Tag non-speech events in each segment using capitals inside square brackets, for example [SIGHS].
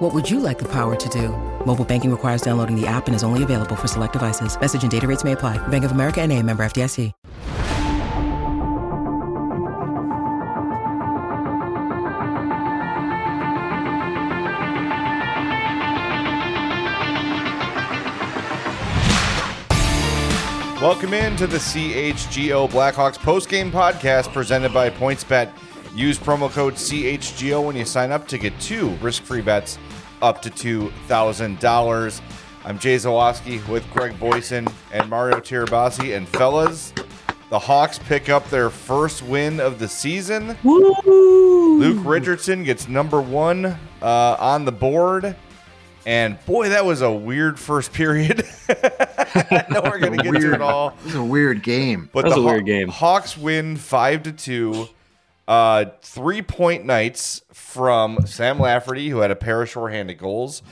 What would you like the power to do? Mobile banking requires downloading the app and is only available for select devices. Message and data rates may apply. Bank of America and a member FDIC. Welcome in to the CHGO Blackhawks postgame podcast presented by PointsBet. Use promo code CHGO when you sign up to get two risk-free bets up to $2,000. I'm Jay Zawaski with Greg Boysen and Mario Tirabassi. And fellas, the Hawks pick up their first win of the season. Woo! Luke Richardson gets number one uh, on the board. And boy, that was a weird first period. [LAUGHS] I know we're going to get to it all. This is a weird game. But That was the a weird game. Hawks win five to two. Uh, three point nights from Sam Lafferty, who had a pair of shorthanded goals.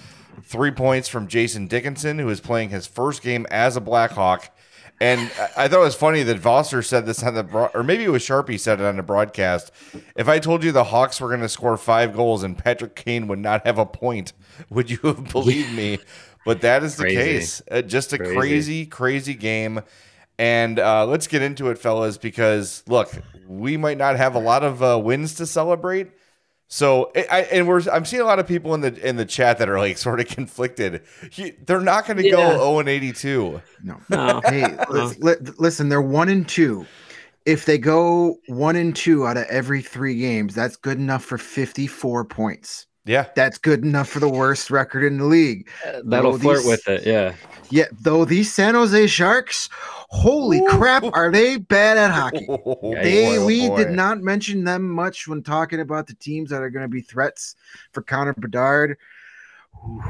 Three points from Jason Dickinson, who is playing his first game as a Blackhawk. And I thought it was funny that Voster said this on the broad, or maybe it was Sharpie said it on the broadcast. If I told you the Hawks were going to score five goals and Patrick Kane would not have a point, would you [LAUGHS] have believed me? But that is the Crazy. case. Uh, just a Crazy. crazy, crazy game. And uh, let's get into it, fellas, because look, we might not have a lot of uh, wins to celebrate. So, I, I- and we're I'm seeing a lot of people in the in the chat that are like [LAUGHS] sort of conflicted. He- they're not going to Yeah. go 0 and 82. No. No. Hey, lis- li- listen, they're one and two. If they go one and two out of every three games, that's good enough for 54 points. Yeah, That's good enough for the worst record in the league. Uh, that'll Though flirt these- with it. Yeah. Yeah, though these San Jose Sharks, holy crap, are they bad at hockey? [LAUGHS] Oh, they Boy, oh we boy. did not mention them much when talking about the teams that are going to be threats for Connor Bedard. Ooh,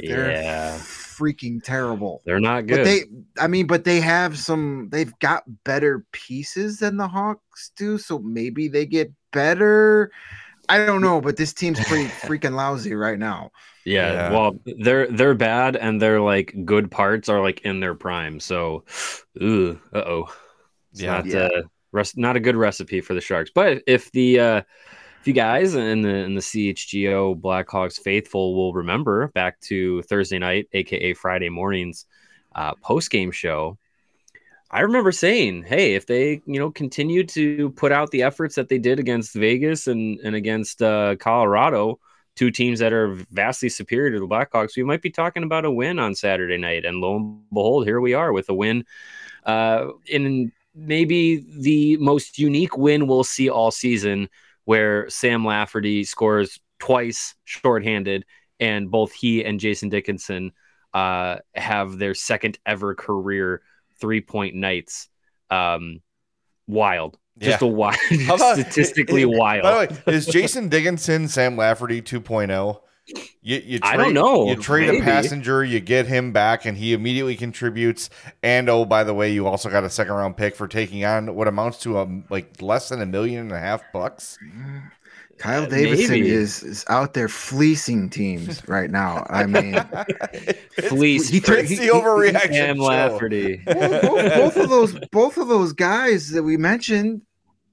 Yeah. freaking terrible. They're not good. But good. they, I mean, but they have some. They've got better pieces than the Hawks do, so maybe they get better. I don't know, but this team's [LAUGHS] pretty freaking lousy right now. yeah, Yeah. Well, they're they're bad and their like good parts are like in their prime. So, ooh, uh oh. Yeah. Not Yeah. uh rest, not a good recipe for the Sharks. But if the uh if you guys in the in the CHGO Blackhawks faithful will remember back to Thursday night, aka Friday mornings, uh, post game show, I remember saying, "Hey, if they you know continue to put out the efforts that they did against Vegas and and against uh, Colorado, two teams that are vastly superior to the Blackhawks, we might be talking about a win on Saturday night." And lo and behold, here we are with a win uh, in maybe the most unique win we'll see all season, where Sam Lafferty scores twice shorthanded, and both he and Jason Dickinson uh, have their second ever career three point nights. Um, wild, just Yeah. a wild, [LAUGHS] about- statistically wild. By the way, is Jason Dickinson Sam Lafferty 2.0? You, you I don't trade- know. You trade a passenger, you get him back, and he immediately contributes. And oh, by the way, you also got a second round pick for taking on what amounts to um like less than a million and a half bucks. Kyle Uh, Davidson maybe. is is out there fleecing teams [LAUGHS] right now. I mean, Fleece he for It's he- the he- overreaction. Sam. Lafferty. both, both of those both of those guys that we mentioned,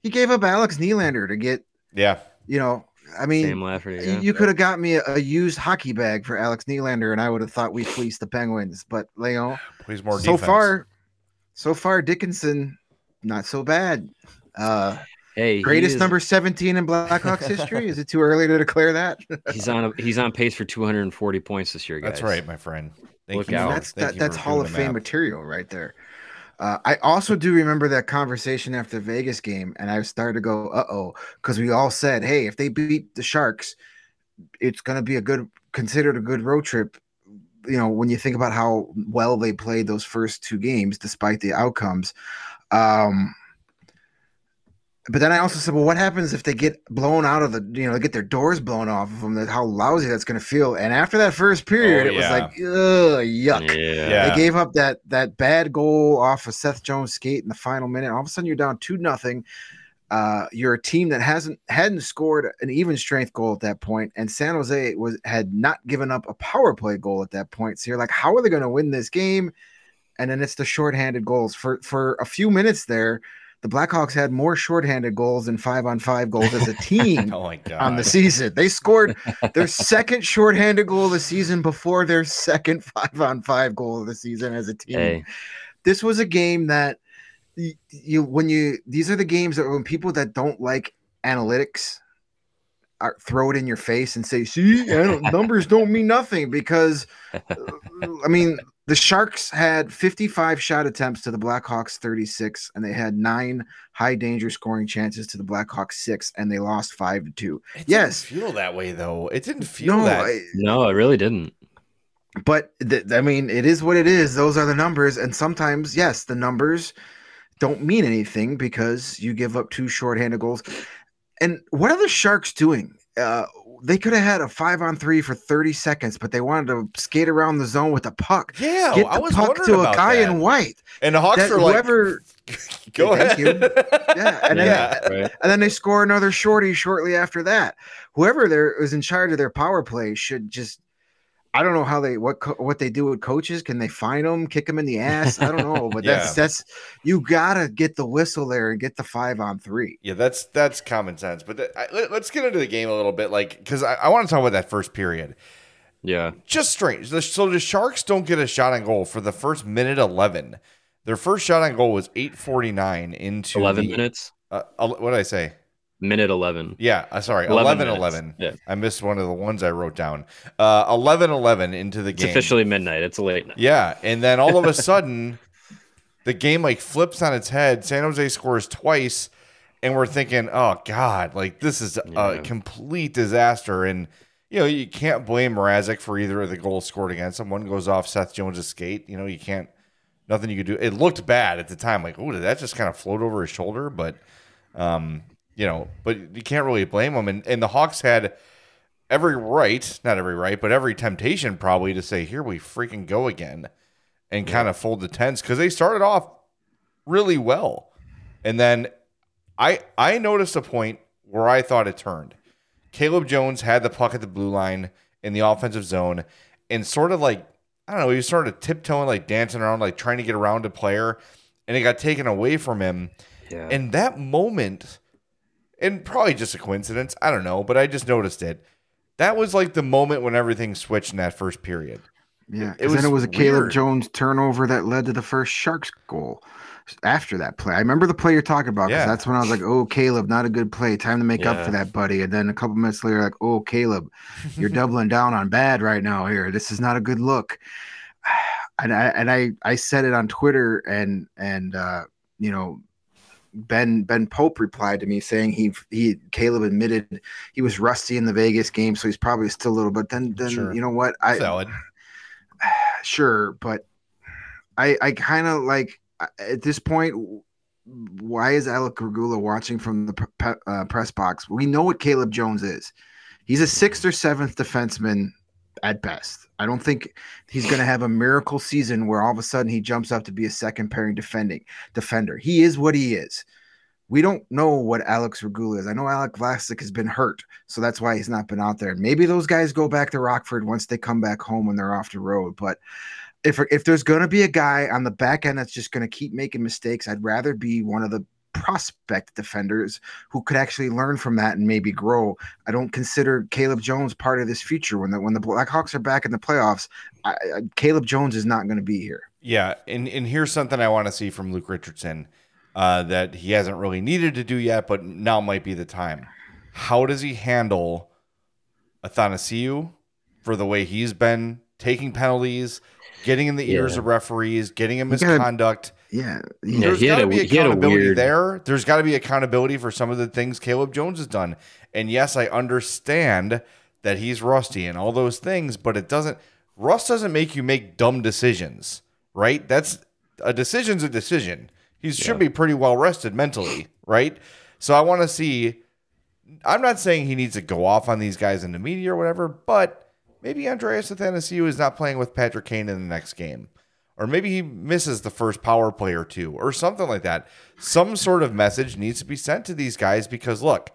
he gave up Alex Nylander to get. Yeah, You know, I mean, Sam Lafferty. you- Yeah. you could have got me a, a used hockey bag for Alex Nylander, and I would have thought we fleeced the Penguins. But Leon, know, [SIGHS] plays more so defense. far, so far Dickinson, not so bad. Uh, Hey, greatest is- number seventeen in Blackhawks history. Is it too early to declare that? [LAUGHS] He's on. A, he's on pace for 240 points this year, guys. That's right, my friend. Thank Look you. out. that's thank that, you that's Hall of Fame math. material right there. Uh, I also do remember that conversation after the Vegas game, and I started to go, "Uh oh," because we all said, "Hey, if they beat the Sharks, it's going to be a good, considered a good road trip." You know, when you think about how well they played those first two games, despite the outcomes. Um, but then I also said, well, what happens if they get blown out of the, you know, they get their doors blown off of them? That how lousy that's going to feel. And after that first period, Oh, it was like, ugh, yuck. Yeah. Yeah. They gave up that that bad goal off of Seth Jones' skate in the final minute. All of a sudden, you're down two nothing. Uh, you're a team that hasn't hadn't scored an even strength goal at that point, and San Jose was had not given up a power play goal at that point. So you're like, how are they going to win this game? And then it's the shorthanded goals for for a few minutes there. The Blackhawks had more shorthanded goals than five on five goals as a [LAUGHS] oh team Oh on the season. They scored their [LAUGHS] second shorthanded goal of the season before their second five on five goal of the season as a team. Hey, This was a game that you when you these are the games that when people that don't like analytics are throw it in your face and say, "See, I don't, numbers don't mean nothing," because [LAUGHS] I mean the Sharks had 55 shot attempts to the Blackhawks 36, and they had nine high danger scoring chances to the Blackhawks six, and they lost five to two. It didn't yes. feel that way though. It didn't feel No, that. I- no, it really didn't. but th- I mean, it is what it is. Those are the numbers, and sometimes, yes, the numbers don't mean anything because you give up two shorthanded goals. And what are the Sharks doing? Uh, they could have had a five on three for 30 seconds, but they wanted to skate around the zone with the puck. yeah, Get I the was puck wondering to a guy that. in white. and the Hawks That are like, whoever, [LAUGHS] go Thank ahead. you. Yeah, and then- yeah. Right? and then they score another shorty shortly after that. Whoever there is in charge of their power play should just. I don't know how they what co- what they do with coaches. Can they fine them, kick them in the ass? I don't know, but [LAUGHS] that's Yeah. that's you gotta get the whistle there and get the five on three. Yeah, that's that's common sense. But th- I, let, us get into the game a little bit, like because I, I want to talk about that first period. Yeah. Just strange. The, so the Sharks don't get a shot on goal for the first minute eleven. Their first shot on goal was eight forty nine into 11 the- minutes. Uh, what did I say? Minute 11. Yeah, uh, sorry, 11 11 11. Yeah. I missed one of the ones I wrote down. Uh, 11 11 into the game It's game. officially midnight. It's a late night. Yeah, and then all of a [LAUGHS] sudden, the game like flips on its head. San Jose scores twice, and we're thinking, "Oh God, like this is Yeah. a complete disaster." And you know, you can't blame Mrazek for either of the goals scored against him. One goes off Seth Jones' skate. You know, you can't. Nothing you could do. It looked bad at the time. Like, oh, did that just kind of float over his shoulder? But, um, you know, but you can't really blame them. And and the Hawks had every right, not every right, but every temptation probably to say, "Here we freaking go again," and kind of fold the tents because they started off really well, and then I I noticed a point where I thought it turned. Caleb Jones had the puck at the blue line in the offensive zone, and sort of like I don't know, he was sort of tiptoeing, like dancing around, like trying to get around a player, and it got taken away from him. Yeah. And that moment, and probably just a coincidence, I don't know, but I just noticed it. That was like the moment when everything switched in that first period. Yeah, It because then it was a Caleb weird. Jones turnover that led to the first Sharks goal. After that play, I remember the play you're talking about because Yeah. that's when I was like, "Oh, Caleb, not a good play. Time to make up for that, buddy." And then a couple minutes later, like, "Oh, Caleb, you're doubling down on bad right now. Here, this is not a good look." [SIGHS] And I and I I said it on Twitter, and and uh, you know, Ben Ben Pope replied to me saying he he Caleb admitted he was rusty in the Vegas game, so he's probably still a little. But then then Sure. you know what I Salad. [SIGHS] sure, but I I kind of like at this point. Why is Alec Regula watching from the pre- uh, press box? We know what Caleb Jones is. He's a sixth or seventh defenseman at best. I don't think he's going to have a miracle season where all of a sudden he jumps up to be a second pairing defending defender. He is what he is. We don't know what Alex Regula is. I know Alec Vlasic has been hurt, so that's why he's not been out there. Maybe those guys go back to Rockford once they come back home when they're off the road. But if if there's going to be a guy on the back end that's just going to keep making mistakes, I'd rather be one of the prospect defenders who could actually learn from that and maybe grow. I don't consider Caleb Jones part of this future. When the when the Blackhawks are back in the playoffs, I, I, Caleb Jones is not going to be here. Yeah, and and here's something I want to see from Luke Richardson uh, that he hasn't really needed to do yet, but now might be the time. How does he handle Athanasiou for the way he's been taking penalties, getting in the ears Yeah. of referees, getting him You gotta- misconduct? Yeah, Yeah, There's got to be he had a accountability weird- there. There's got to be accountability for some of the things Caleb Jones has done. And yes, I understand that he's rusty and all those things, but it doesn't. Rust doesn't make you make dumb decisions, right? That's a decision's a decision. He should be pretty well rested mentally, right? So I want to see. I'm not saying he needs to go off on these guys in the media or whatever, but maybe Andreas Athanasiou is not playing with Patrick Kane in the next game. Or maybe he misses the first power play or two, or something like that. Some sort of message needs to be sent to these guys because, look,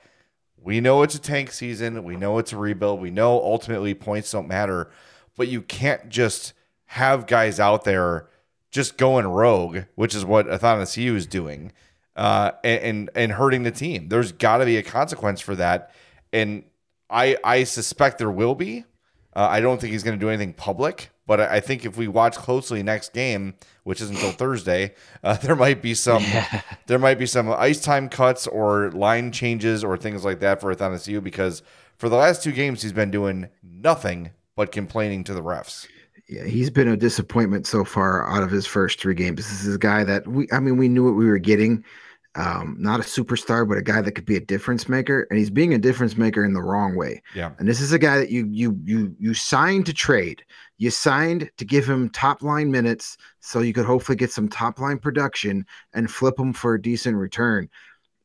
we know it's a tank season. We know it's a rebuild. We know ultimately points don't matter, but you can't just have guys out there just going rogue, which is what Athanasiou is doing, uh, and, and and hurting the team. There's got to be a consequence for that, and I I suspect there will be. Uh, I don't think he's going to do anything public, but I, I think if we watch closely next game, which is until Thursday, uh, [LAUGHS] there might be some there might be some ice time cuts or line changes or things like that for Athanasiou because for the last two games he's been doing nothing but complaining to the refs. Yeah, he's been a disappointment so far out of his first three games. This is a guy that we, I mean, we knew what we were getting. Um, not a superstar, but a guy that could be a difference maker, and he's being a difference maker in the wrong way. Yeah. And this is a guy that you you you you signed to trade. You signed to give him top line minutes so you could hopefully get some top line production and flip him for a decent return.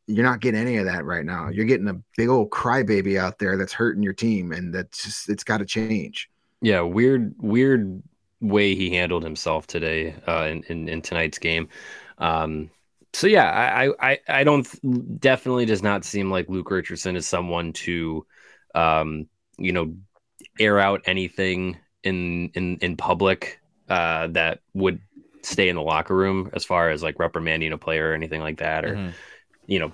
You're not getting any of that right now. You're getting a big old crybaby out there that's hurting your team, and that's just it's got to change. Yeah, weird, weird way he handled himself today uh, in, in, in tonight's game. Um, so yeah, I, I I don't definitely does not seem like Luke Richardson is someone to, um, you know, air out anything in in in public uh, that would stay in the locker room as far as like reprimanding a player or anything like that, or Mhm. you know,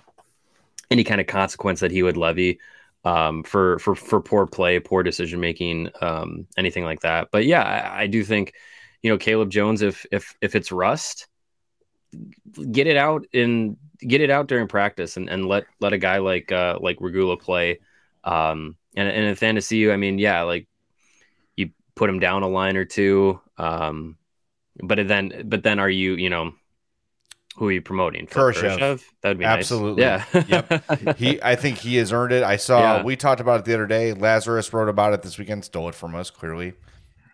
any kind of consequence that he would levy um, for for for poor play, poor decision making, um, anything like that. But yeah, I, I do think, you know, Caleb Jones, if if if it's rust, get it out in get it out during practice and, and let let a guy like uh like Regula play. Um and and in fantasy, I mean, yeah, like put him down a line or two. Um but then but then are you, you know, who are you promoting? Phil Kurashev. That would be Absolutely. nice. Yeah. Yep. he I think he has earned it. I saw Yeah. we talked about it the other day. Lazarus wrote about it this weekend, stole it from us, clearly.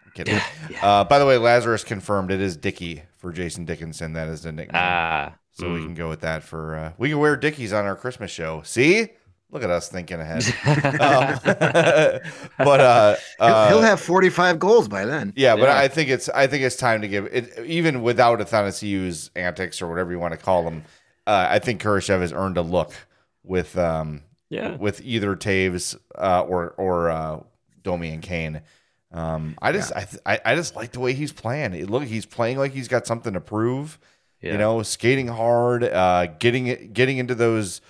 I'm kidding. Uh, by the way, Lazarus confirmed it is Dicky for Jason Dickinson. That is the nickname. Ah. so we mm. can go with that for uh, we can wear Dickies on our Christmas show. See? Look at us thinking ahead. [LAUGHS] um, [LAUGHS] but uh, He'll, uh he'll have 45 goals by then. yeah, but Yeah. I think it's I think it's time to give it even without Athanasiou's antics or whatever you want to call them. Uh, I think Kurashev has earned a look with um Yeah. with either Toews uh, or or uh, Domi and Kane. Um, I just I, th- I I just like the way he's playing. It, look, he's playing like he's got something to prove. Yeah. You know, skating hard, uh, getting it, getting into those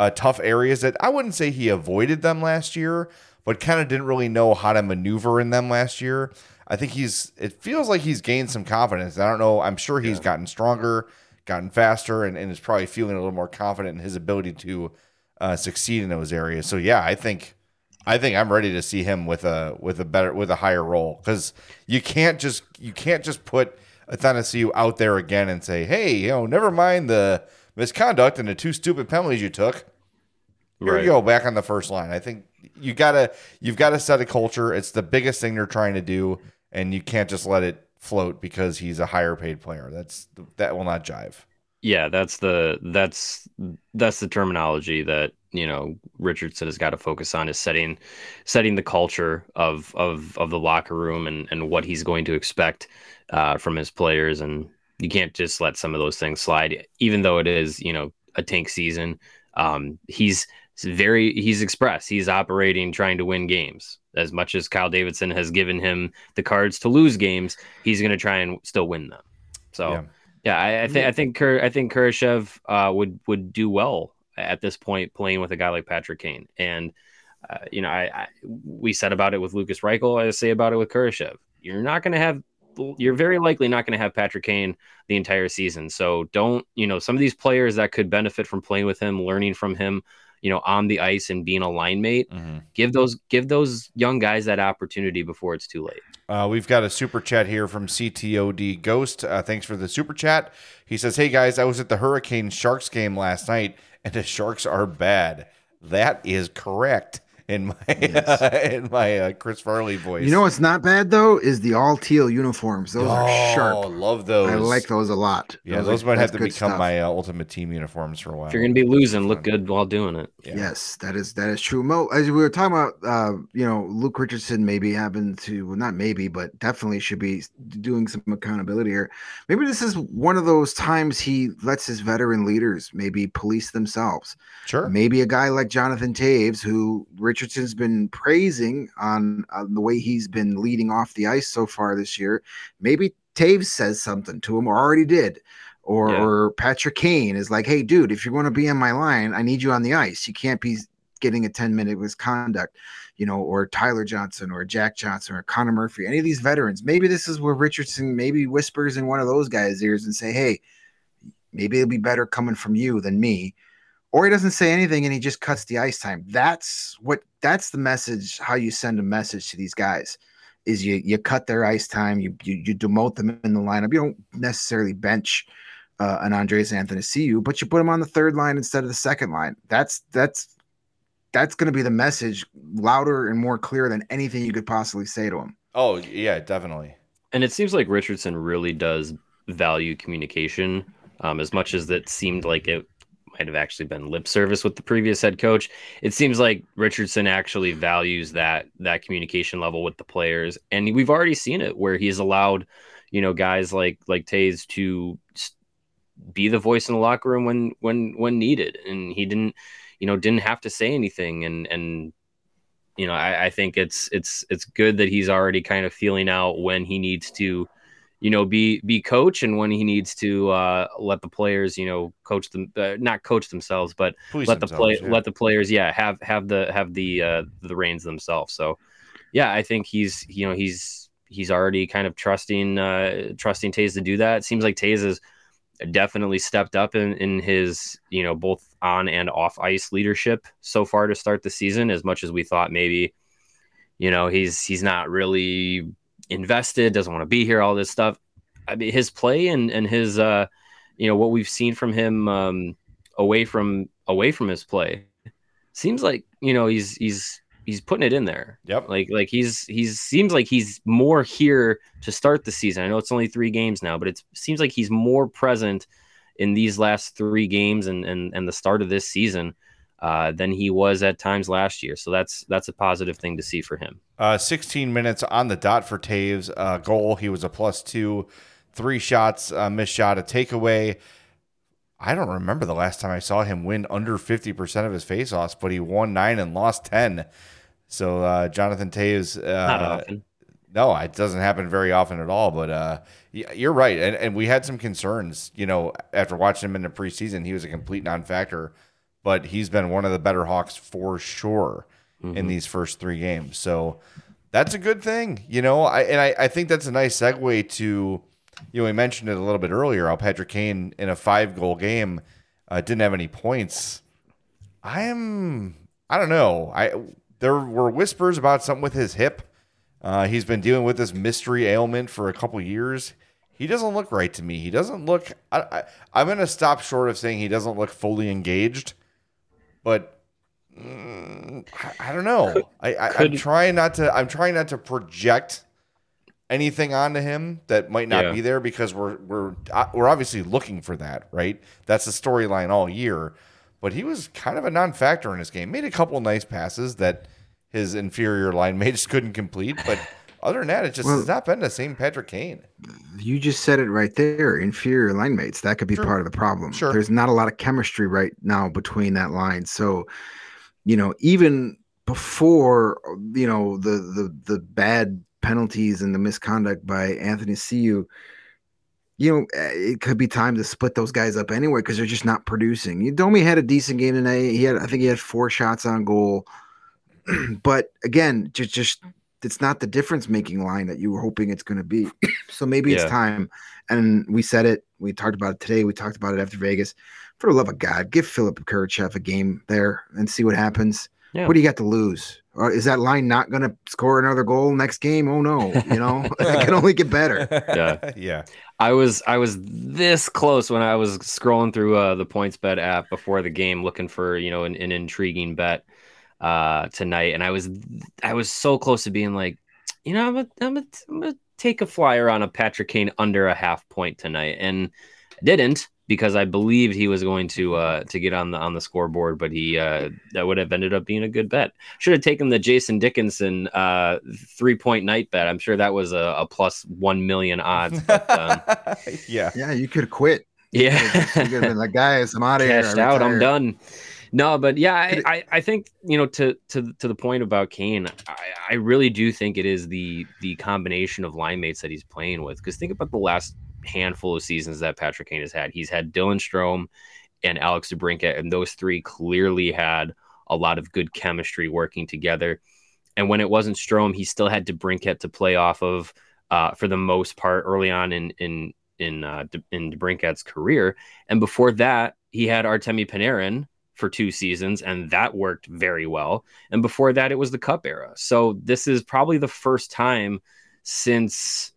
uh, tough areas that I wouldn't say he avoided them last year, but kind of didn't really know how to maneuver in them last year. I think he's. It feels like he's gained some confidence. I don't know. I'm sure he's gotten stronger, gotten faster, and, and is probably feeling a little more confident in his ability to uh, succeed in those areas. So yeah, I think I think I'm ready to see him with a with a better with a higher role because you can't just you can't just put Athanasiou out there again and say, hey, you know, never mind the misconduct and the two stupid penalties you took. Here Right. you go back on the first line. I think you gotta you've got to set a culture. It's the biggest thing they're trying to do, and you can't just let it float because he's a higher paid player. That's that will not jive. yeah that's the that's that's the terminology that you know richardson has got to focus on is setting setting the culture of of of the locker room and and what he's going to expect uh from his players and you can't just let some of those things slide even though it is you know a tank season um he's very he's expressed he's operating trying to win games as much as kyle davidson has given him the cards to lose games he's going to try and still win them so Yeah. yeah, I, I think I think Kur, I think Kurashev uh, would would do well at this point playing with a guy like Patrick Kane. And uh, you know, I, I we said about it with Lukas Reichel. I say about it with Kurashev. You're not going to have. You're very likely not going to have Patrick Kane the entire season. So don't you know some of these players that could benefit from playing with him, learning from him, you know, on the ice and being a line mate. Give those give those young guys that opportunity before it's too late. Uh, we've got a super chat here from CTOD Ghost. Uh, thanks for the super chat. He says, Hey guys, I was at the Hurricane Sharks game last night, and the Sharks are bad. That is correct. In my Yes. [LAUGHS] in my uh, Chris Farley voice. You know what's not bad though is the all teal uniforms. Those are sharp. Oh. Love those. I like those a lot. Yeah, are- those might have to become stuff. my uh, ultimate team uniforms for a while. If you're gonna be losing, look good while doing it. Yeah. Yes, that is that is true. Mo, as we were talking about, uh, you know, Luke Richardson maybe having to, well, not maybe, but definitely should be doing some accountability here. Maybe this is one of those times he lets his veteran leaders maybe police themselves. Sure. Maybe a guy like Jonathan Toews, who Richardson's been praising on, on the way he's been leading off the ice so far this year. Maybe Toews says something to him, or already did. Or, Yeah. or Patrick Kane is like, hey, dude, if you're going to be on my line, I need you on the ice. You can't be getting a 10 minute misconduct, you know, or Tyler Johnson or Jack Johnson or Connor Murphy, any of these veterans. Maybe this is where Richardson maybe whispers in one of those guys' ears and say, hey, maybe it'll be better coming from you than me or he doesn't say anything and he just cuts the ice time. That's what that's the message. How you send a message to these guys is you you cut their ice time, you you, you demote them in the lineup. You don't necessarily bench uh, an Andreas Athanasiou, but you put him on the third line instead of the second line. That's that's that's going to be the message louder and more clear than anything you could possibly say to him. Oh yeah, definitely. And it seems like Richardson really does value communication um, as much as that seemed like it might have actually been lip service with the previous head coach. It seems like Richardson actually values that that communication level with the players, and we've already seen it where he's allowed, you know, guys like like Toews to be the voice in the locker room when when when needed, and he didn't, you know, didn't have to say anything, and and you know, I, I think it's it's it's good that he's already kind of feeling out when he needs to, you know, be be coach and when he needs to uh, let the players, you know, coach them, uh, not coach themselves, but Police let the play yeah. let the players, yeah, have have the have the uh, the reins themselves. So, yeah, I think he's you know he's he's already kind of trusting uh, trusting Toews to do that. It seems like Toews has definitely stepped up in in his you know both on and off ice leadership so far to start the season. As much as we thought maybe, you know, he's he's not really invested, doesn't want to be here, all this stuff. I mean, his play and and his uh, you know, what we've seen from him um, away from away from his play seems like you know he's he's he's putting it in there. Yep. Like like he's he's seems like he's more here to start the season. I know it's only three games now, but it seems like he's more present in these last three games and and, and the start of this season uh, than he was at times last year. So that's that's a positive thing to see for him. Uh, 16 minutes on the dot for Toews. Uh, goal. He was a plus two. Three shots, uh, missed shot, a takeaway. I don't remember the last time I saw him win under 50% of his faceoffs, but he won nine and lost 10. So uh, Jonathan Toews. Uh, Not often. No, it doesn't happen very often at all. But uh, you're right, and, and we had some concerns. You know, after watching him in the preseason, he was a complete non-factor, but he's been one of the better Hawks for sure in these first three games. So that's a good thing, you know. I and I, I think that's a nice segue to, you know, we mentioned it a little bit earlier. How Patrick Kane in a five-goal game uh, didn't have any points. I am, I don't know. I there were whispers about something with his hip. Uh, he's been dealing with this mystery ailment for a couple years. He doesn't look right to me. He doesn't look. I, I, I'm going to stop short of saying he doesn't look fully engaged, but mm, I, I don't know. I, I, I'm trying not to. I'm trying not to project anything onto him that might not Yeah. be there because we're we're uh, we're obviously looking for that, right? That's the storyline all year. But he was kind of a non-factor in his game. Made a couple nice passes that his inferior line [LAUGHS] mates couldn't complete, but other than that, it just Well- has not been the same Patrick Kane. You just said it right there. Inferior line mates. That could be Sure. part of the problem. Sure. There's not a lot of chemistry right now between that line. So, you know, even before you know the the the bad penalties and the misconduct by Athanasiou, you know, it could be time to split those guys up anyway because they're just not producing. You Domi had a decent game tonight. He had, I think, he had four shots on goal. [CLEARS THROAT] but again, just just it's not the difference making line that you were hoping it's going to be. [COUGHS] so maybe it's time. And we said it. We talked about it today. We talked about it after Vegas. For the love of God, give Philip Kurashev a game there and see what happens. Yeah. What do you got to lose? Or is that line not going to score another goal next game? Oh no! You know [LAUGHS] it can only get better. [LAUGHS] Yeah. yeah. I was I was this close when I was scrolling through uh, the points bet app before the game, looking for you know an, an intriguing bet. Uh, tonight, and I was I was so close to being like, you know, I'm gonna, I'm gonna, I'm gonna take a flyer on a Patrick Kane under a half point tonight, and I didn't because I believed he was going to uh, to get on the on the scoreboard, but he uh, that would have ended up being a good bet. Should have taken the Jason Dickinson uh, three point night bet. I'm sure that was a, a plus one million odds. But, um, [LAUGHS] yeah. Yeah, you could quit. yeah, You could have been like, guys, I'm out of here. cashed I out. I'm done. No, but yeah, I, I, I think you know to to to the point about Kane, I, I really do think it is the the combination of line mates that he's playing with. Because think about the last handful of seasons that Patrick Kane has had. He's had Dylan Strome and Alex DeBrincat, and those three clearly had a lot of good chemistry working together. And when it wasn't Strome, he still had DeBrincat to play off of uh, for the most part early on in in in uh, De- in DeBrincat's career. And before that, he had Artemi Panarin for two seasons, and that worked very well. And before that, it was the Cup era. So this is probably the first time since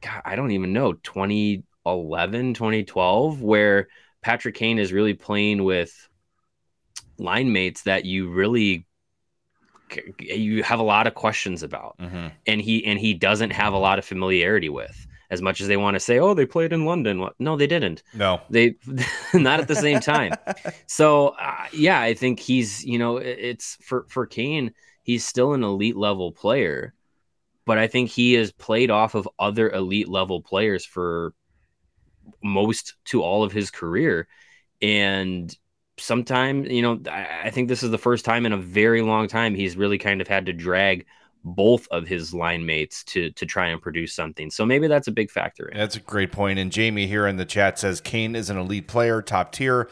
God, I don't even know 2011, 2012, where Patrick Kane is really playing with line mates that you really you have a lot of questions about hmm and he and he doesn't have a lot of familiarity with as much as they want to say oh they played in london. Well, no they didn't. No. they [LAUGHS] not at the same time. [LAUGHS] So uh, yeah i think he's you know it's for for kane he's still an elite level player but i think he has played off of other elite level players for most to all of his career. And sometimes you know I, I think this is the first time in a very long time he's really kind of had to drag both of his line mates to to try and produce something so maybe that's a big factor in. That's a great point. And Jamie here in the chat says Kane is an elite player, top tier,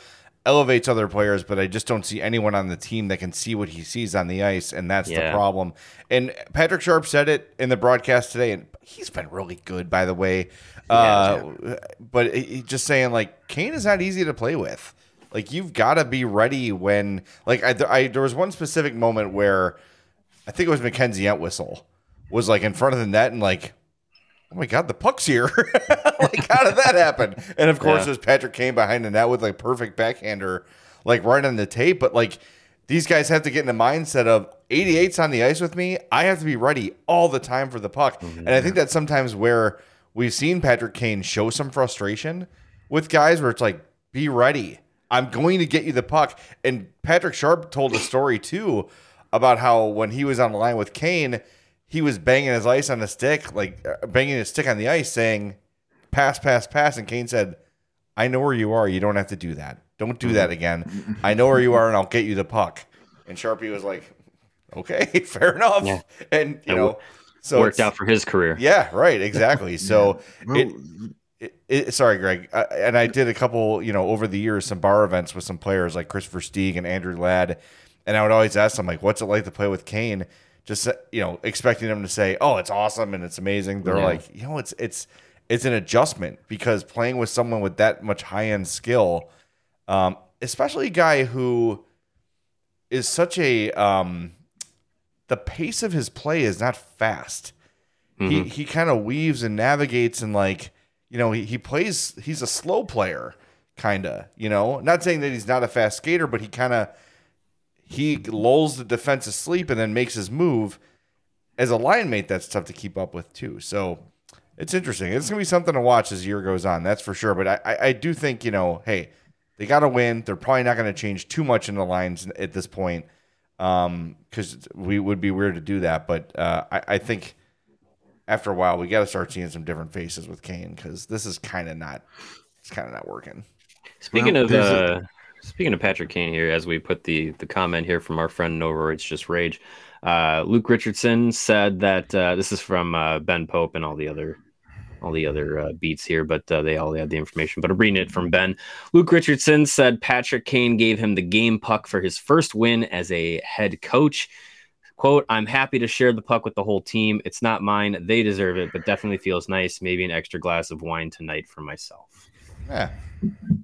elevates other players, but I just don't see anyone on the team that can see what he sees on the ice, and that's the problem. And Patrick Sharp said it in the broadcast today, and he's been really good, by the way. Uh, but he- he just saying like Kane is not easy to play with. Like you've got to be ready when like I, I there was one specific moment where I think it was Mackenzie Entwistle was like in front of the net and like oh my god, the puck's here. [LAUGHS] like, how did that happen? And of course, Yeah. there's Patrick Kane behind the net with like perfect backhander, like right on the tape. But like, these guys have to get in the mindset of 88's on the ice with me. I have to be ready all the time for the puck. Mm-hmm. And I think that's sometimes where we've seen Patrick Kane show some frustration with guys where it's like, be ready. I'm going to get you the puck. And Patrick Sharp told a story too about how when he was on the line with Kane, he was banging his ice on the stick, like uh, banging his stick on the ice, saying, pass, pass, pass. And Kane said, I know where you are. You don't have to do that. Don't do that again. I know where you are and I'll get you the puck. And Sharpie was like, okay, [LAUGHS] fair enough. Yeah. And, you It know, so worked out for his career yeah, right. Exactly. [LAUGHS] So, Well, it, it, it, sorry, Greg. Uh, and I did a couple, you know, over the years, some bar events with some players like Kris Versteeg and Andrew Ladd. And I would always ask them, like, what's it like to play with Kane? Just, uh, you know, expecting them to say, oh, it's awesome and it's amazing. They're Yeah. like, you know, it's, it's, it's an adjustment because playing with someone with that much high end skill, um, especially a guy who is such a, um, the pace of his play is not fast he he kind of weaves and navigates and like you know he, he plays he's a slow player kind of you know not saying that he's not a fast skater but he kind of he lulls the defense asleep and then makes his move as a line mate that's tough to keep up with too. So it's interesting. It's gonna be something to watch as the year goes on that's for sure. But i i, I do think you know hey they gotta win. They're probably not gonna change too much in the lines at this point um because we would be weird to do that. But uh i, I think after a while, we got to start seeing some different faces with Kane because this is kind of not, it's kind of not working. Speaking Well, of there's uh, speaking of Patrick Kane here, as we put the the comment here from our friend Nova, it's just rage. Uh, Luke Richardson said that uh, this is from uh, Ben Pope and all the other all the other uh, beats here, but uh, they all had the information. But I'm reading it from Ben. Luke Richardson said Patrick Kane gave him the game puck for his first win as a head coach. Quote, I'm happy to share the puck with the whole team. It's not mine. They deserve it, but definitely feels nice. Maybe an extra glass of wine tonight for myself. Yeah,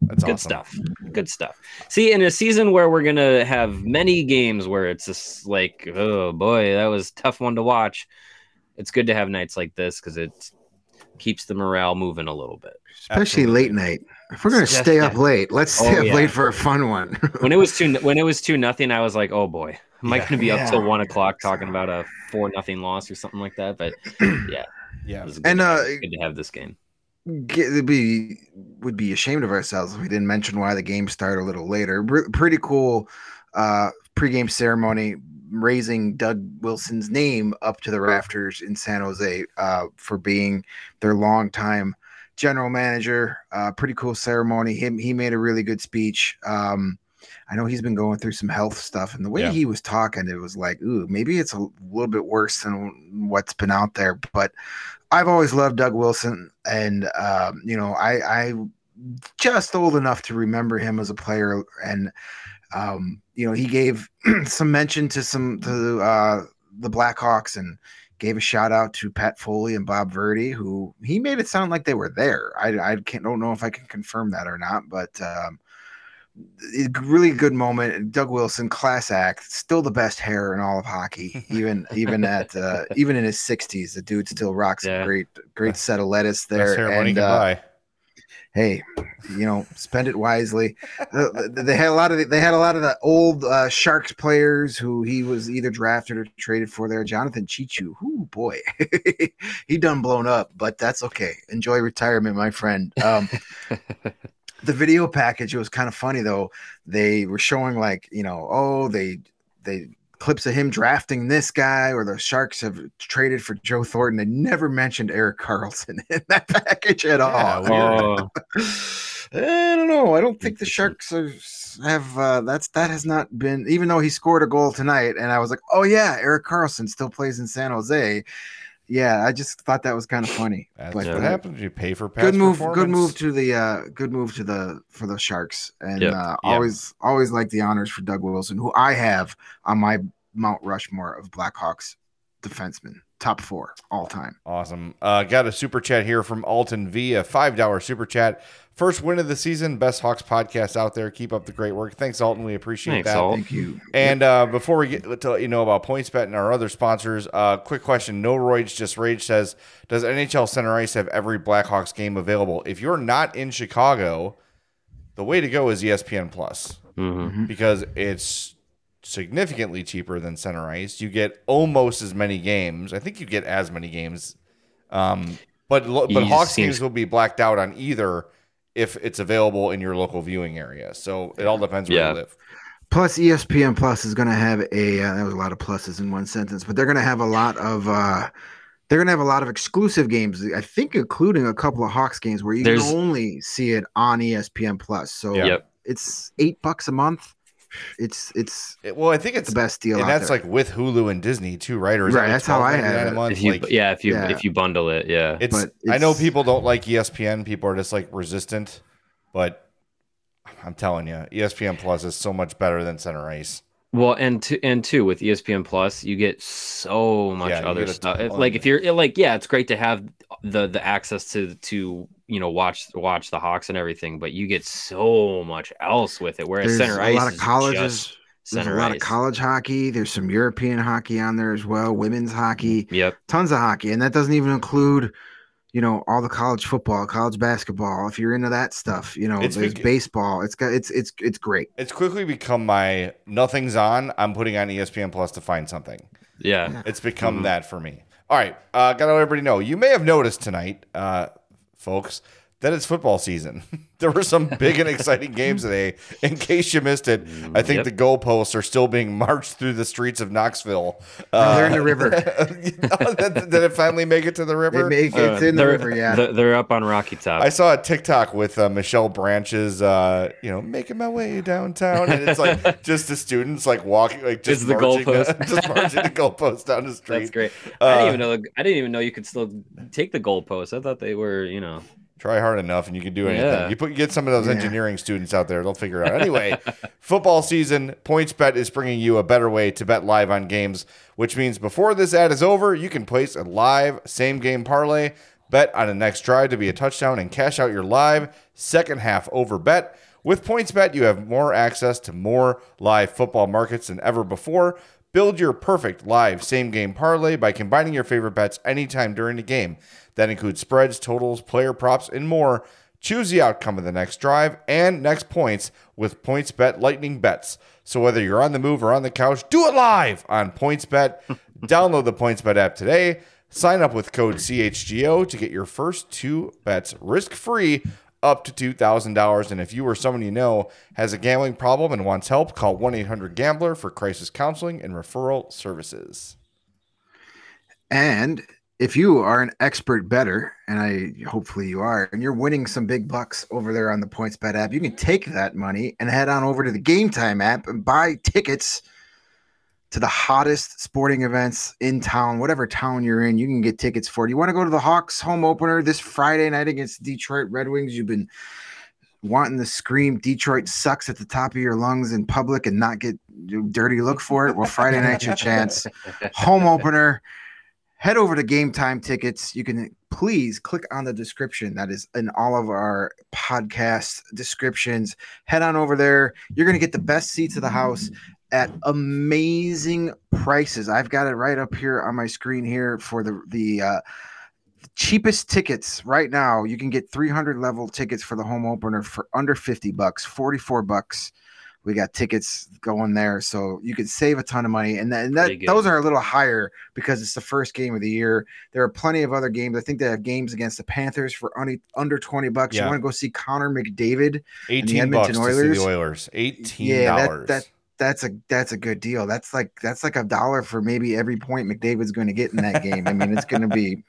that's Good awesome. stuff. Good stuff. See, in a season where we're gonna have many games where it's just like, oh boy, that was a tough one to watch. It's good to have nights like this because it keeps the morale moving a little bit. especially Absolutely. late night. If we're gonna stay up late, let's stay Oh, up yeah. late for a fun one. [LAUGHS] When it was two, when it was two nothing, I was like, oh boy, Am I Yeah. going to be up till one o'clock talking about a four nothing loss or something like that? But [CLEARS THROAT] yeah, Yeah. it was good And, uh, good to have this game. Get, it'd be would be ashamed of ourselves if we didn't mention why the game started a little later. Pretty cool uh, pregame ceremony raising Doug Wilson's name up to the rafters in San Jose uh, for being their longtime general manager. Uh, pretty cool ceremony. Him he made a really good speech. Um, I know he's been going through some health stuff, and the way Yeah. he was talking, it was like, ooh, maybe it's a little bit worse than what's been out there. But I've always loved Doug Wilson, and um, you know, I I just old enough to remember him as a player, and um, you know, he gave [CLEARS THROAT] some mention to some to uh, the Blackhawks and gave a shout out to Pat Foley and Bob Verdi, who he made it sound like they were there. I I can't don't know if I can confirm that or not, but um, really good moment. Doug Wilson, class act, still the best hair in all of hockey, [LAUGHS] even even at uh, even in his sixties, the dude still rocks Yeah. a great great set of lettuce Best there. hair And, can uh, hey, you know, spend it wisely. Uh, they had a lot of the, they had a lot of the old uh, Sharks players who he was either drafted or traded for. There, Jonathan Cheechoo. Whoo boy, [LAUGHS] he done blown up, but that's okay. Enjoy retirement, my friend. Um, [LAUGHS] the video package it was kind of funny though. They were showing like you know, oh they they clips of him drafting this guy or the Sharks have traded for Joe Thornton. They never mentioned Erik Karlsson [LAUGHS] in that package at all. weird. Oh, [LAUGHS] I don't know. I don't think the Sharks are, have uh, that's that has not been even though he scored a goal tonight and I was like, "Oh yeah, Erik Karlsson still plays in San Jose." Yeah, I just thought that was kind of funny. That's but, what uh, happens. You pay for past Good move, good move to the uh good move to the for the Sharks and Yep. uh Yeah. always always like the honors for Doug Wilson, who I have on my Mount Rushmore of Blackhawks defensemen, top 4 all time. Awesome. Uh, got a super chat here from Alton V, a $5 super chat. First win of the season, best Hawks podcast out there. Keep up the great work. Thanks, Alton. We appreciate Thanks, that. Alt. Thank you. And uh, before we get to let you know about PointsBet and our other sponsors, uh, quick question. No Roids Just Rage says, does NHL Center Ice have every Blackhawks game available? If you're not in Chicago, the way to go is ESPN Plus mhm. because it's significantly cheaper than Center Ice. You get almost as many games. I think you get as many games. Um, but but Hawks seems- games will be blacked out on either if it's available in your local viewing area. So it all depends where Yeah. you live. Plus, ESPN Plus is going to have a. Uh, that was a lot of pluses in one sentence, but they're going to have a lot of. uh They're going to have a lot of exclusive games. I think, including a couple of Hawks games where you There's- can only see it on ESPN Plus. So Yeah. Yep. it's eight bucks a month. It's it's It- well, I think it's the best deal. and that's there. like with Hulu and Disney too, right? Or is Right, that like that's how I have $12.99 a it. month? If you, Like, yeah, if you yeah. if you bundle it, yeah. It's, But I know people don't like ESPN. People are just like resistant, but I'm telling you, ESPN Plus is so much better than Center Ice. Well, and two, and two with ESPN Plus, you get so much Yeah, other stuff. ton. Like if you're like, yeah, it's great to have the the access to to you know watch watch the Hawks and everything, but you get so much else with it. Whereas there's Center a Ice lot of colleges. just There's Center a lot Ice. of college hockey. There's some European hockey on there as well. Women's hockey. Yep. tons of hockey, and that doesn't even include, you know, all the college football, college basketball. If you're into that stuff, you know, It's there's bec- baseball. It's got it's it's it's great. It's quickly become my nothing's on. I'm putting on ESPN Plus to find something. Yeah. It's become Mhm. that for me. All right, uh, got to let everybody know. You may have noticed tonight, uh, folks, that it's football season. [LAUGHS] there were some big and exciting [LAUGHS] games today. In case you missed it, I think Yep. the goalposts are still being marched through the streets of Knoxville. They're in the river. [LAUGHS] did, did it finally make it to the It river? make, it's Uh, in the river, yeah. they're, they're up on Rocky Top. I saw a TikTok with uh, Michelle Branch's, uh, you know, making my way downtown, and it's like just the students like walking, like just It's the marching, goalpost. just marching the goalpost down the street. That's great. I Uh, didn't even know. I didn't even know you could still take the goalposts. I thought they were, you know. Try hard enough, and you can do anything. Yeah. You put get some of those Yeah. engineering students out there; they'll figure it out. [LAUGHS] Anyway, football season. PointsBet is bringing you a better way to bet live on games, which means before this ad is over, you can place a live same game parlay, bet on the next drive to be a touchdown, and cash out your live second half over bet. With PointsBet, you have more access to more live football markets than ever before. Build your perfect live same game parlay by combining your favorite bets anytime during the game. That includes spreads, totals, player props, and more. Choose the outcome of the next drive and next points with PointsBet Lightning Bets. So whether you're on the move or on the couch, do it live on PointsBet. [LAUGHS] Download the PointsBet app today. Sign up with code CHGO to get your first two bets risk free up to $2,000. And if you or someone you know has a gambling problem and wants help, call 1 800 Gambler for crisis counseling and referral services. And if you are an expert better, and I hopefully you are, and you're winning some big bucks over there on the PointsBet app, you can take that money and head on over to the Game Time app and buy tickets to the hottest sporting events in town, whatever town you're in. You can get tickets for it. You want to go to the Hawks home opener this Friday night against Detroit Red Wings? You've been wanting to scream Detroit sucks at the top of your lungs in public and not get dirty look for it. Well, Friday night's your chance. [LAUGHS] Home opener head over to game time tickets. You can please click on the description that is in all of our podcast descriptions. Head on over there. You're going to get the best seats of the house at amazing prices. I've got it right up here on my screen here for the the uh, cheapest tickets right now. You can get 300 level tickets for the home opener for under 50 bucks 44 bucks we got tickets going there, so you could save a ton of money. And, that, and that those are a little higher because it's the first game of the year. There are plenty of other games. I think they have games against the Panthers for under, under twenty bucks. Yeah. You want to go see Connor McDavid, eighteen bucks Oilers. to see the Oilers. Eighteen yeah, that, that that's a that's a good deal. That's like that's like a dollar for maybe every point McDavid's going to get in that game. I mean, it's going to be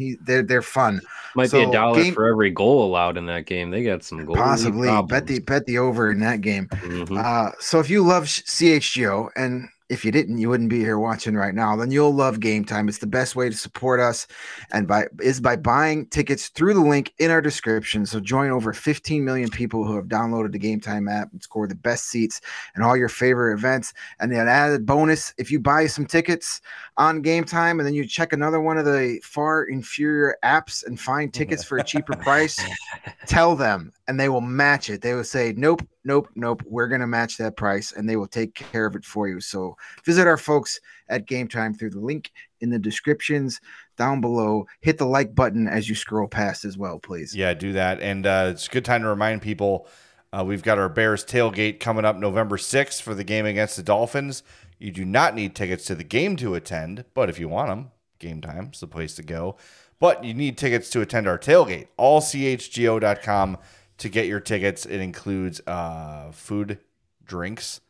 he they're they're fun. Might so, be a dollar game, for every goal allowed in that game. They got some goals. Possibly bet the bet the over in that game. Mm-hmm. Uh, so if you love CHGO and if you didn't, you wouldn't be here watching right now. Then you'll love Game Time. It's the best way to support us, and by is by buying tickets through the link in our description. So join over 15 million people who have downloaded the Game Time app and score the best seats and all your favorite events. And then added bonus, if you buy some tickets on Game Time and then you check another one of the far inferior apps and find tickets for a cheaper price, [LAUGHS] tell them and they will match it. They will say, nope, nope, nope, we're going to match that price and they will take care of it for you. So visit our folks at Game Time through the link in the descriptions down below. Hit the like button as you scroll past as well, please. Yeah, do that. And uh, it's a good time to remind people uh, we've got our Bears tailgate coming up November 6th for the game against the Dolphins. You do not need tickets to the game to attend, but if you want them, game time's the place to go. But you need tickets to attend our tailgate. Allchgo.com to get your tickets. It includes uh, food, drinks,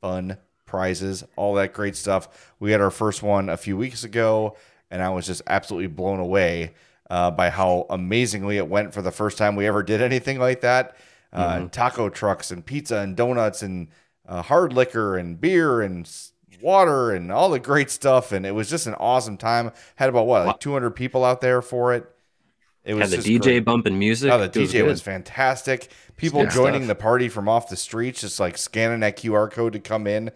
fun, prizes, all that great stuff. We had our first one a few weeks ago, and I was just absolutely blown away uh, by how amazingly it went for the first time we ever did anything like that. Uh, mm-hmm. Taco trucks and pizza and donuts and uh, hard liquor and beer and water and all the great stuff. And it was just an awesome time. Had about what, like 200 people out there for it. It was Had the DJ great. bumping music. Oh, the DJ was, was, fantastic. People joining stuff. the party from off the streets, just like scanning that QR code to come in.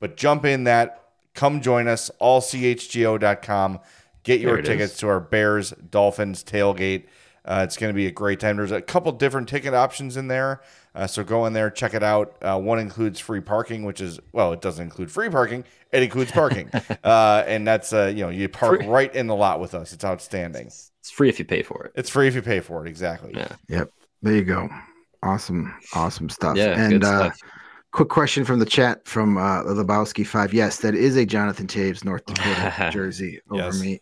But jump in that, come join us, allchgo.com. Get your tickets is. to our Bears Dolphins tailgate. Uh, it's going to be a great time. There's a couple different ticket options in there. Uh, so go in there, check it out. Uh, one includes free parking, which is well, it doesn't include free parking. It includes parking, [LAUGHS] uh, and that's uh, you know you park free. right in the lot with us. It's outstanding. It's free if you pay for it. It's free if you pay for it. Exactly. Yeah. Yep. There you go. Awesome. Awesome stuff. Yeah. And good uh, stuff. quick question from the chat from uh, Lebowski Five. Yes, that is a Jonathan Toews North Dakota [LAUGHS] jersey over yes. me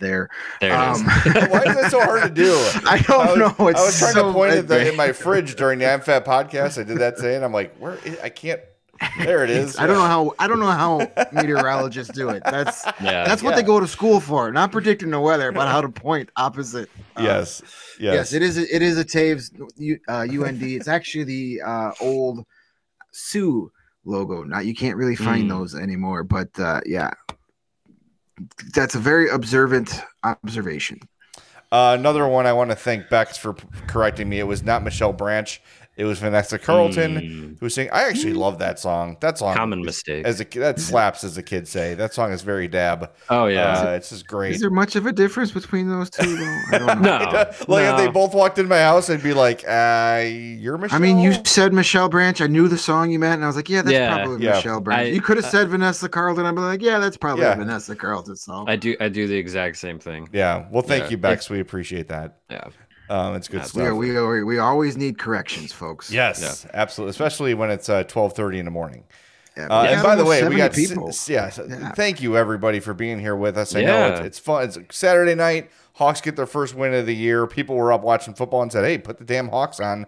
there. There um, [LAUGHS] Why is that so hard to do? [LAUGHS] I don't I was, know. It's I was trying so to point at the, in my fridge during the AmFat podcast. I did that today, and I'm like, where? Is, I can't. There it is. [LAUGHS] I don't know how. I don't know how [LAUGHS] meteorologists do it. That's yeah, that's what yeah. they go to school for, not predicting the weather, but how to point opposite. Uh, yes, yes, yes. It is. A, it is a Toews uh, UND. It's actually the uh, old Sioux logo. Not you can't really find mm. those anymore, but uh, yeah, that's a very observant observation. Uh, another one I want to thank Bex for correcting me. It was not Michelle Branch. It was Vanessa Carlton mm. who was saying, "I actually love that song. That song, common mistake, as a that slaps, as the kids say. That song is very dab. Oh yeah, uh, it's just great. Is there much of a difference between those two? Though? I don't [LAUGHS] know. no, [LAUGHS] like no. if they both walked in my house, I'd be like, uh, "You're Michelle." I mean, you said Michelle Branch. I knew the song you meant, and I was like, "Yeah, that's yeah, probably yeah. Michelle Branch." I, you could have said Vanessa Carlton. I'd be like, "Yeah, that's probably yeah. Vanessa Carlton song." I do. I do the exact same thing. Yeah. Well, thank you, Bex. If, we appreciate that. Yeah. Um, it's good That's- We, stuff. are, we, are, we always need corrections, folks. yes, absolutely, especially when it's uh, twelve thirty in the morning. Yeah, Uh, and by the way, we got people. s- yeah, Yeah. Thank you everybody for being here with us. I know Yeah. it's, it's fun. It's Saturday night. Hawks get their first win of the year. People were up watching football and said, "Hey, put the damn Hawks on,"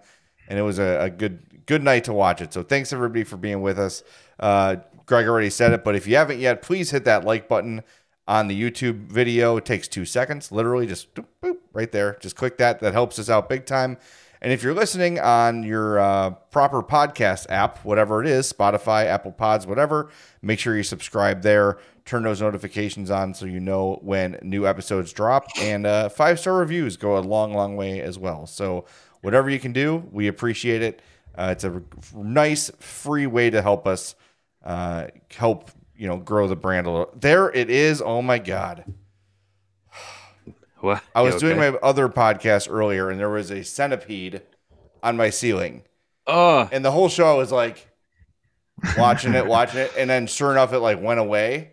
and it was a, a good good night to watch it. So thanks everybody for being with us. Uh, Greg already said it, but if you haven't yet, please hit that like button on the YouTube video. It takes two seconds, literally, just boop, boop, right there. Just click that. That helps us out big time. And if you're listening on your uh, proper podcast app, whatever it is, Spotify, Apple Pods, whatever, make sure you subscribe there. Turn those notifications on so you know when new episodes drop. And uh, five star reviews go a long, long way as well. So whatever you can do, we appreciate it. Uh, it's a nice, free way to help us uh, help you know grow the brand a little. There it is. Oh my god. What? I was You doing my other podcast earlier, and there was a centipede on my ceiling, Oh, and the whole show I was like watching it, watching it, and then sure enough, it like went away.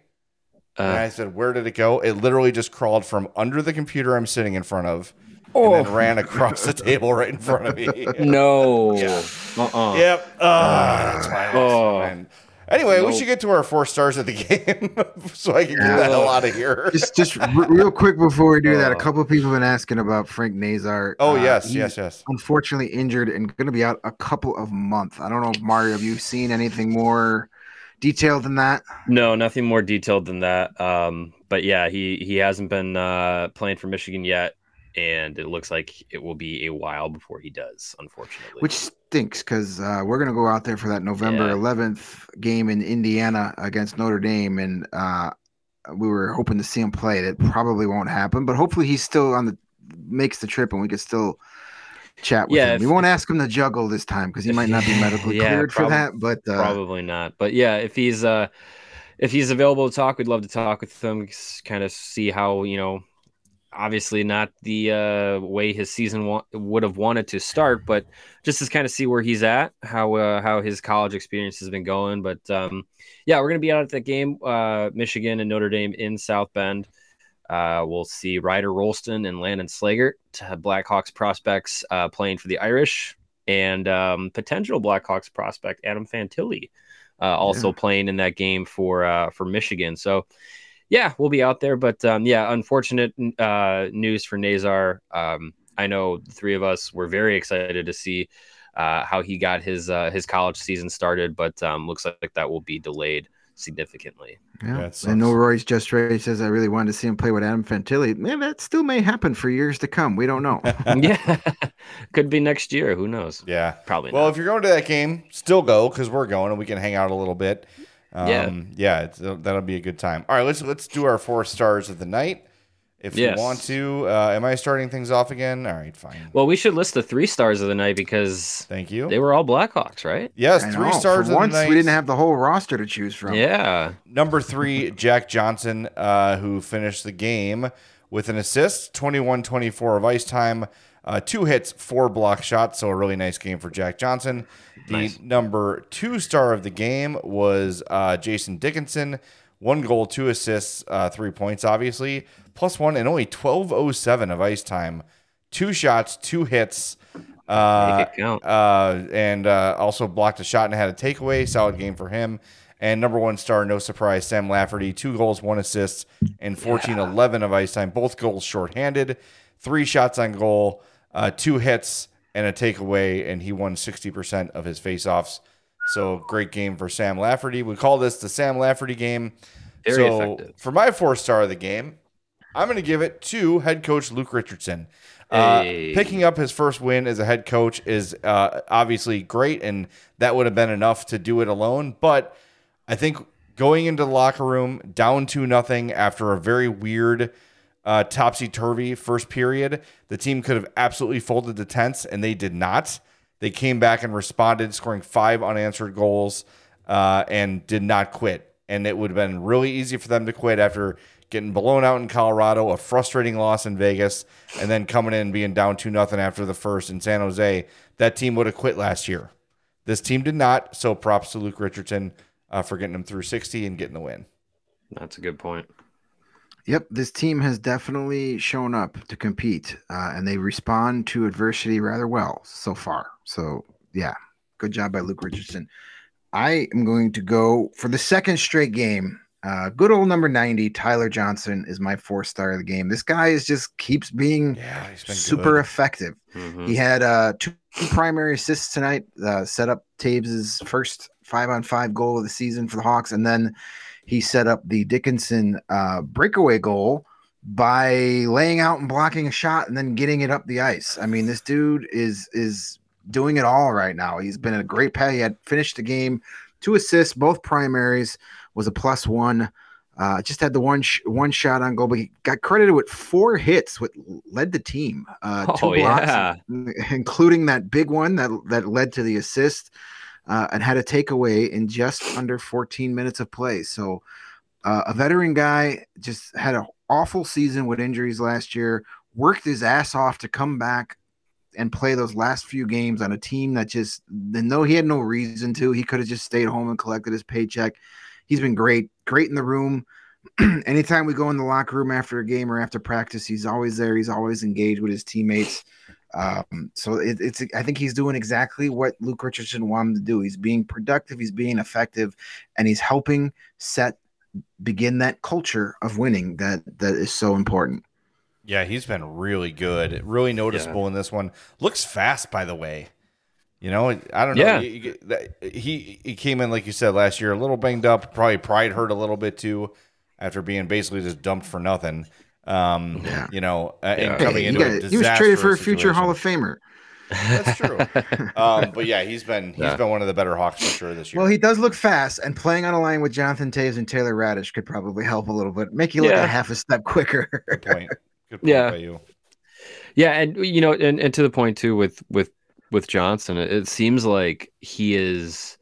and uh, I said, "Where did it go?" It literally just crawled from under the computer I'm sitting in front of, Oh. and then ran across the table right in front of me. [LAUGHS] no. Yeah. Uh-uh. Yep. Uh, that's why. I lost Oh. Mine. Anyway, we should get to our four stars of the [LAUGHS] game [LAUGHS] so I can get the hell out of here. Just, just r- real quick before we do that, a Oh. couple of people have been asking about Frank Nazar. oh Uh, yes, yes, yes. Unfortunately, injured and going to be out a couple of months. I don't know, Mario, have you seen anything more detailed than that? No, nothing more detailed than that. Um, but yeah, he he hasn't been uh, playing for Michigan yet, and it looks like it will be a while before he does. Unfortunately, Which stinks because uh, we're going to go out there for that November Yeah. 11th game in Indiana against Notre Dame, and uh, we were hoping to see him play. That probably won't happen, but hopefully he's still on the makes the trip, and we can still chat with Yeah, him. if- we won't ask him to juggle this time because he might not be [LAUGHS] medically Yeah, cleared prob- for that. But uh, probably not. But yeah, if he's uh, if he's available to talk, we'd love to talk with him. Kind of see how you know. Obviously, not the uh, way his season wa- would have wanted to start, but just to kind of see where he's at, how uh, how his college experience has been going. But um, yeah, we're gonna be out at that game, uh, Michigan and Notre Dame in South Bend. Uh, we'll see Ryder Rolston and Landon Slaggert, Blackhawks prospects uh, playing for the Irish, and um, potential Blackhawks prospect Adam Fantilli uh, also playing in that game for uh, for Michigan. So yeah, we'll be out there. But um, yeah, unfortunate uh, news for Nazar. Um, I know the three of us were very excited to see uh, how he got his uh, his college season started, but um, looks like that will be delayed significantly. Yeah. Yeah, it I know sucks. Royce Just Ray says I really wanted to see him play with Adam Fantilli. Man, that still may happen for years to come. We don't know. [LAUGHS] [LAUGHS] yeah, could be next year. Who knows? Yeah. Probably Well, not. if you're going to that game, still go because we're going and we can hang out a little bit. Um, Yeah. yeah, it's, that'll be a good time. All right, let's let's do our four stars of the night. If Yes. you want to, uh, am I starting things off again? All right, fine. well, we should list the three stars of the night because Thank you. they were all Blackhawks, right? yes, I three know. stars For of once, the night. Once we didn't have the whole roster to choose from. Yeah. Number three, [LAUGHS] Jack Johnson, uh, who finished the game with an assist, 21 24 of ice time, uh, two hits, four block shots. So a really nice game for Jack Johnson. The Nice. number two star of the game was uh, Jason Dickinson. One goal, two assists, uh, three points, obviously, plus one, and only 12.07 of ice time. Two shots, two hits. Uh, Make it count. uh, and uh, also blocked a shot and had a takeaway. Solid game for him. And number one star, no surprise, Sam Lafferty, two goals, one assist, and 14 11 of ice time. Both goals shorthanded, three shots on goal, uh, two hits, and a takeaway. And he won 60% of his faceoffs. So great game for Sam Lafferty. We call this the Sam Lafferty game. Very so effective. for my four star of the game, I'm going to give it to head coach Luke Richardson. Uh, Hey. picking up his first win as a head coach is uh, obviously great, and that would have been enough to do it alone. But I think going into the locker room down to nothing after a very weird, uh, topsy turvy first period, the team could have absolutely folded the tents, and they did not. They came back and responded, scoring five unanswered goals, uh, and did not quit. And it would have been really easy for them to quit after getting blown out in Colorado, a frustrating loss in Vegas, and then coming in and being down two nothing after the first in San Jose. That team would have quit last year. This team did not. So props to Luke Richardson uh, for getting them through 60 and getting the win. That's a good point. Yep, this team has definitely shown up to compete, uh, and they respond to adversity rather well so far. So, yeah, good job by Luke Richardson. I am going to go for the second straight game. Uh, good old number 90, Tyler Johnson is my four star of the game. This guy is just keeps being Yeah, super good. effective. Mhm. He had uh, two primary assists tonight, uh, set up Toews' first five on five goal of the season for the Hawks. And then he set up the Dickinson uh, breakaway goal by laying out and blocking a shot and then getting it up the ice. I mean, this dude is is doing it all right now. He's been a great pass. He had finished the game, two assists, both primaries, was a plus one. Uh, just had the one sh- one shot on goal, but he got credited with four hits, what led the team. Uh, two Oh, blocks, yeah. including that big one that that led to the assist, uh, and had a takeaway in just under 14 minutes of play. So, uh, a veteran guy just had an awful season with injuries last year. Worked his ass off to come back and play those last few games on a team that just though he had no reason to. He could have just stayed home and collected his paycheck. He's been great, great in the room. [CLEARS THROAT] Anytime we go in the locker room after a game or after practice, he's always there. He's always engaged with his teammates. Um, so it, it's I think he's doing exactly what Luke Richardson wanted him to do. He's being productive, he's being effective, and he's helping set begin that culture of winning that that is so important. Yeah, he's been really good, really noticeable in this one. Looks fast, by the way. You know, I don't know. Yeah. He, he- he he came in like you said last year, a little banged up. Probably pride hurt a little bit too, after being basically just dumped for nothing. Um, Yeah. you know, uh, Yeah. and coming he, into got- he was traded for a disastrous future Hall of Famer. That's true. [LAUGHS] um, but yeah, he's been he's Yeah. been one of the better Hawks for sure this year. Well, he does look fast, and playing on a line with Jonathan Toews and Taylor Raddysh could probably help a little bit, make you look Yeah. a half a step quicker. Good point. Good point Yeah. by you. Yeah, and you know, and, and to the point too with with with Johnson, it, it seems like he is,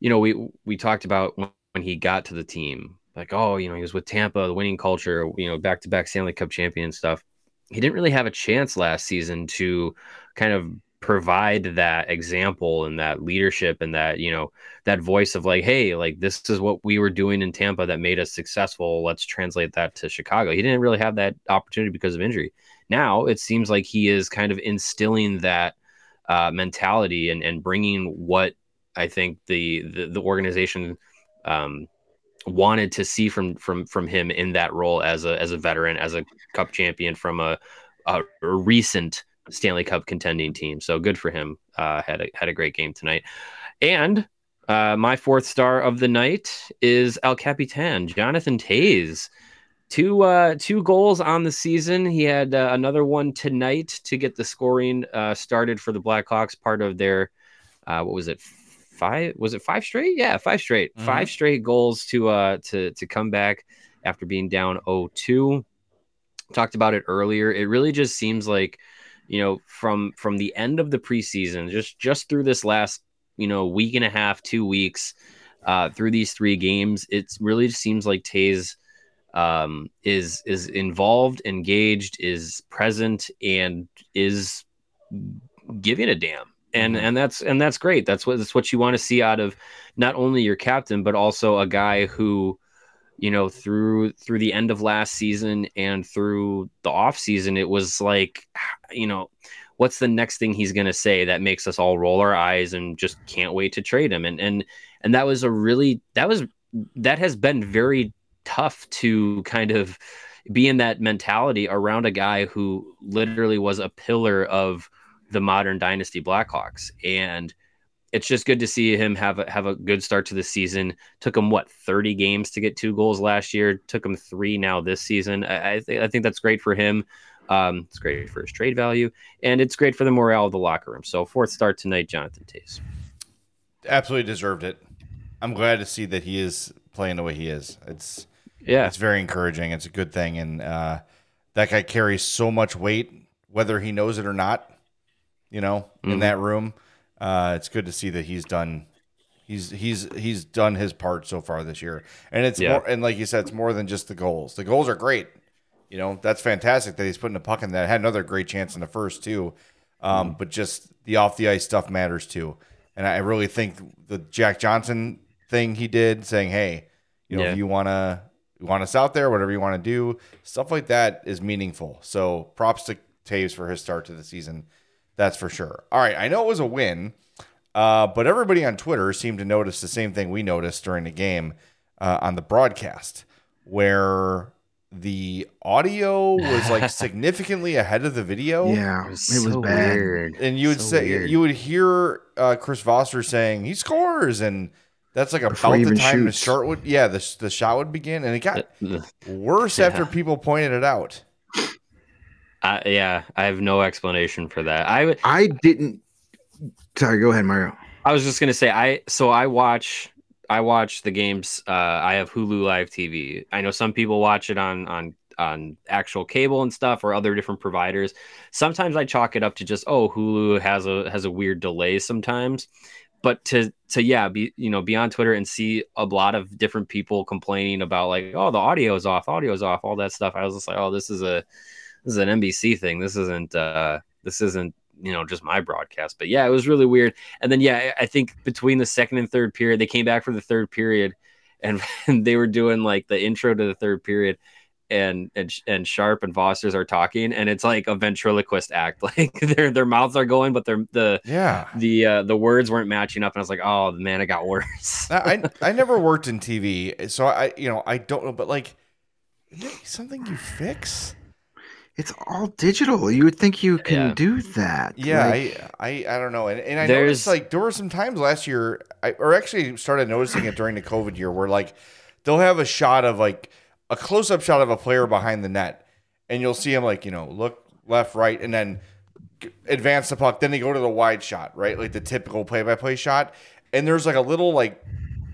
you know, we we talked about when, when he got to the team, like, oh, you know, he was with Tampa, the winning culture, you know, back to back Stanley Cup champion stuff. He didn't really have a chance last season to kind of provide that example and that leadership and that you know that voice of like hey like this is what we were doing in Tampa that made us successful. Let's translate that to Chicago. He didn't really have that opportunity because of injury. Now it seems like he is kind of instilling that uh, mentality and, and bringing what I think the the, the organization um, wanted to see from from from him in that role as a as a veteran as a cup champion from a, a recent Stanley Cup contending team. So good for him. Uh, had a had a great game tonight, and uh, my fourth star of the night is El Capitan Jonathan Toews two uh two goals on the season he had uh, another one tonight to get the scoring uh started for the blackhawks part of their uh what was it five was it five straight yeah five straight Mhm. five straight goals to uh to to come back after being down 0-2 talked about it earlier it really just seems like you know from from the end of the preseason just just through this last you know week and a half two weeks uh through these three games it really just seems like Toews um, is is involved, engaged, is present, and is giving a damn. And Mhm. and that's and that's great. That's what that's what you want to see out of not only your captain, but also a guy who, you know, through through the end of last season and through the off season, it was like, [SIGHS] you know, what's the next thing he's going to say that makes us all roll our eyes and just can't wait to trade him? And and and that was a really that was that has been very tough to kind of be in that mentality around a guy who literally was a pillar of the modern dynasty Blackhawks. And it's just good to see him have a, have a good start to the season. Took him what 30 games to get two goals last year. Took him three now this season. I, I, th- I think that's great for him. Um, it's great for his trade value, and it's great for the morale of the locker room. So fourth start tonight, Jonathan Toews. Absolutely deserved it. I'm glad to see that he is playing the way he is. It's Yeah, it's very encouraging. It's a good thing, and uh, that guy carries so much weight, whether he knows it or not. You know, in Mhm. that room, uh, it's good to see that he's done. He's he's he's done his part so far this year, and it's Yeah. more. And like you said, it's more than just the goals. The goals are great. You know, that's fantastic that he's putting a puck in that. Had another great chance in the first too, um, Mm-hmm. but just the off the ice stuff matters too. And I really think the Jack Johnson thing he did, saying, "Hey, you know, Yeah. if you want to you want us out there, whatever you want to do, stuff like that is meaningful. So props to Toews for his start to the season. That's for sure. All right, I know it was a win, uh, but everybody on Twitter seemed to notice the same thing we noticed during the game uh, on the broadcast, where the audio was like [LAUGHS] significantly ahead of the video. Yeah, It it was, was, so bad. weird. And you would So say weird. you would hear uh, Chris Foster saying he scores, and that's like Before about the time shoots. the shot would yeah the the shot would begin, and it got Uh, worse Yeah. after people pointed it out. I, yeah, I have no explanation for that. I didn't. Sorry, go ahead, Mario. I was just gonna say I so I watch I watch the games. Uh, I have Hulu Live TV. I know some people watch it on on on actual cable and stuff or other different providers. Sometimes I chalk it up to just oh Hulu has a has a weird delay sometimes. But to to yeah be you know be on Twitter and see a lot of different people complaining about like oh the audio is off audio is off all that stuff. I was just like oh this is a this is an NBC thing. This isn't uh this isn't you know just my broadcast. But yeah, it was really weird. And then yeah, I think between the second and third period, they came back for the third period, and, [LAUGHS] and they were doing like the intro to the third period, and and and Sharp and Foster's are talking, and it's like a ventriloquist act. [LAUGHS] Like their their mouths are going, but their the Yeah, the uh, the words weren't matching up, and I was like, oh man, it got worse. I [LAUGHS] I never worked in TV, so I you know I don't know, but like something you fix. It's all digital. You would think you can Yeah. do that. Yeah, Like, I, I I don't know, and, and I There's- noticed like there were some times last year, I or actually started noticing it during the COVID year, where like they'll have a shot of like a close up shot of a player behind the net, and you'll see him like you know look left, right, and then advance the puck. Then they go to the wide shot, right, like the typical play by play shot, and there's like a little like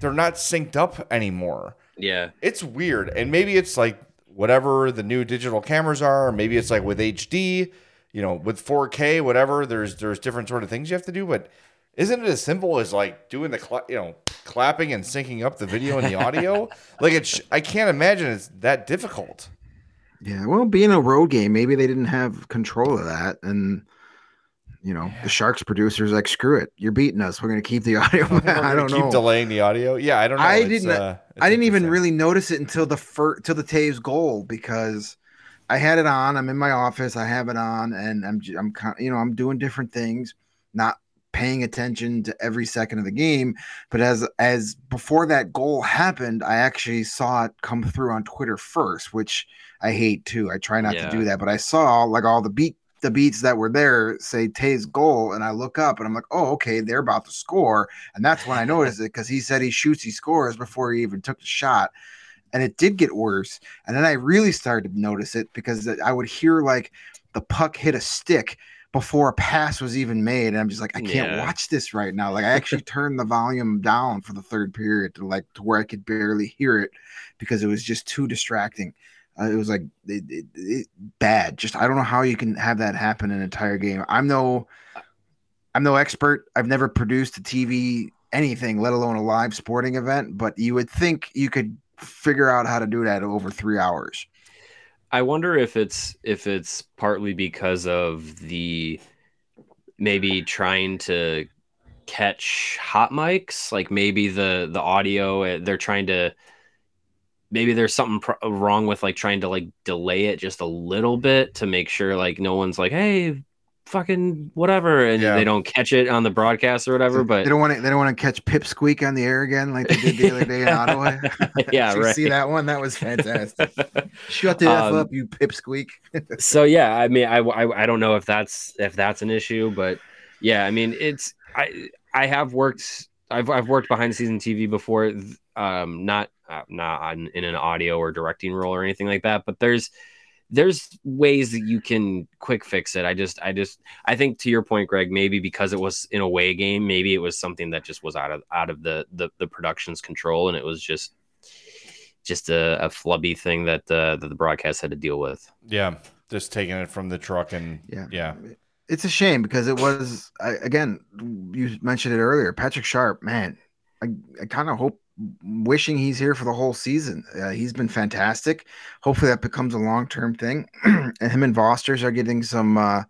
they're not synced up anymore yeah, it's weird and maybe it's like whatever the new digital cameras are maybe it's like with hd you know with 4k whatever there's there's different sort of things you have to do but isn't it as simple as like doing the cla- you know clapping and syncing up the video and the audio [LAUGHS] like it's i can't imagine it's that difficult yeah. Well, being a road game, maybe they didn't have control of that, and you know the Sharks producers like screw it. You're beating us. We're gonna keep the [LAUGHS] audio. [LAUGHS] I don't keep know. delaying the audio yeah i don't know I It's, didn't- uh, I didn't even really notice it until the first till the Toews goal because I had it on. I'm in my office. I have it on, and I'm I'm kind you know I'm doing different things, not paying attention to every second of the game. But as as before that goal happened, I actually saw it come through on Twitter first, which I hate too. I try not Yeah. to do that, but I saw like all the beat the beats that were there say Toews' goal, and I look up and I'm like, oh, okay, they're about to score, and that's when I noticed it because he said he shoots, he scores before he even took the shot, and it did get worse, and then I really started to notice it because I would hear like the puck hit a stick before a pass was even made, and I'm just like, I can't Yeah. watch this right now. Like I actually [LAUGHS] turned the volume down for the third period to like to where I could barely hear it because it was just too distracting. It was like it, it, it, bad. Just I don't know how you can have that happen an entire game. I'm no, I'm no expert. I've never produced a TV anything, let alone a live sporting event. But you would think you could figure out how to do that over three hours. I wonder if it's if it's partly because of the maybe trying to catch hot mics, like maybe the the audio uh, they're trying to maybe there's something pr- wrong with like trying to like delay it just a little bit to make sure like no one's like hey fucking whatever and Yeah. they don't catch it on the broadcast or whatever but they don't want to. They don't want to catch Pipsqueak on the air again, like they did the other day in [LAUGHS] Ottawa. [LAUGHS] [LAUGHS] yeah Did you right See that one? That was fantastic. Shut the f Um, up, you Pipsqueak. so yeah i mean I, I i don't know if that's if that's an issue but yeah i mean it's i i have worked i've, I've worked behind the scenes tv before um not uh, not on, in an audio or directing role or anything like that but there's there's ways that you can quick fix it i just i just i think to your point greg maybe because it was in a way game maybe it was something that just was out of out of the the, the production's control and it was just just a, a flubby thing that uh, that the broadcast had to deal with yeah just taking it from the truck and Yeah. yeah It's a shame because it was I, again. You mentioned it earlier, Patrick Sharp. Man, I, I kind of hope, wishing he's here for the whole season. Uh, he's been fantastic. Hopefully that becomes a long term thing. [CLEARS THROAT] and him and Fosters are getting some uh,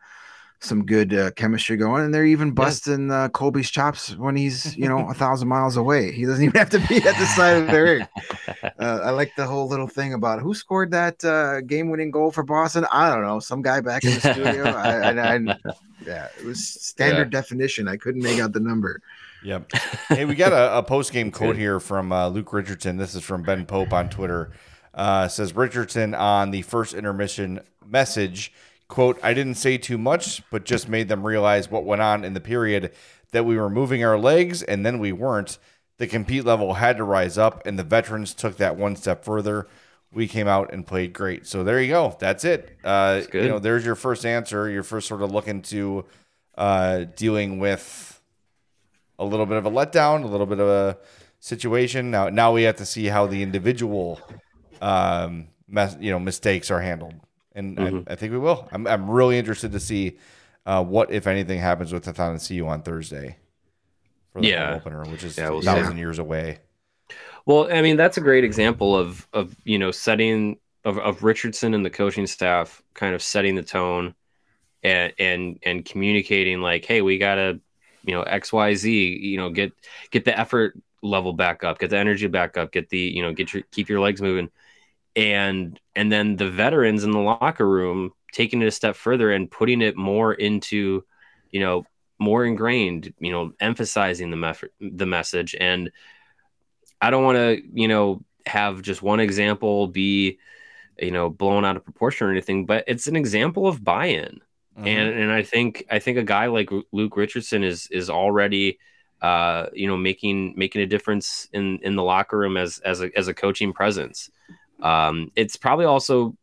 some good uh, chemistry going, and they're even busting uh, Colby's chops when he's you know a thousand miles away. He doesn't even have to be at the side of the ring. [LAUGHS] Uh, I like the whole little thing about who scored that uh, game-winning goal for Boston. I don't know, some guy back in the studio. I, I, I, yeah, it was [LAUGHS] standard yeah. definition. I couldn't make out the number. Yep. [LAUGHS] Hey, we got a, a post game quote here from uh, Luke Richardson. This is from Ben Pope on Twitter. Uh, says Richardson on the first intermission message, quote, I didn't say too much, but just made them realize what went on in the period that we were moving our legs and then we weren't. The compete level had to rise up, and the veterans took that one step further. We came out and played great. So there you go. That's it. Uh, That's you know, there's your first answer. Your first sort of look into uh, dealing with a little bit of a letdown, a little bit of a situation. Now, now we have to see how the individual, um, mes- you know, mistakes are handled, and mm-hmm. I, I, think we will. I'm, I'm really interested to see uh, what, if anything, happens with and CU on Thursday for the yeah. opener, which is yeah, we'll a thousand years away. Well, I mean, that's a great example of of you know setting of, of Richardson and the coaching staff kind of setting the tone and and and communicating like, hey, we gotta you know xyz you know get get the effort level back up get the energy back up get the you know get your keep your legs moving. And and then the veterans in the locker room taking it a step further and putting it more into you know more ingrained you know emphasizing the method the message. And i don't want to you know have just one example be you know blown out of proportion or anything but it's an example of buy-in Mm-hmm. And and I think I think a guy like Luke Richardson is is already uh, you know making making a difference in in the locker room as as a as a coaching presence. Um, it's probably also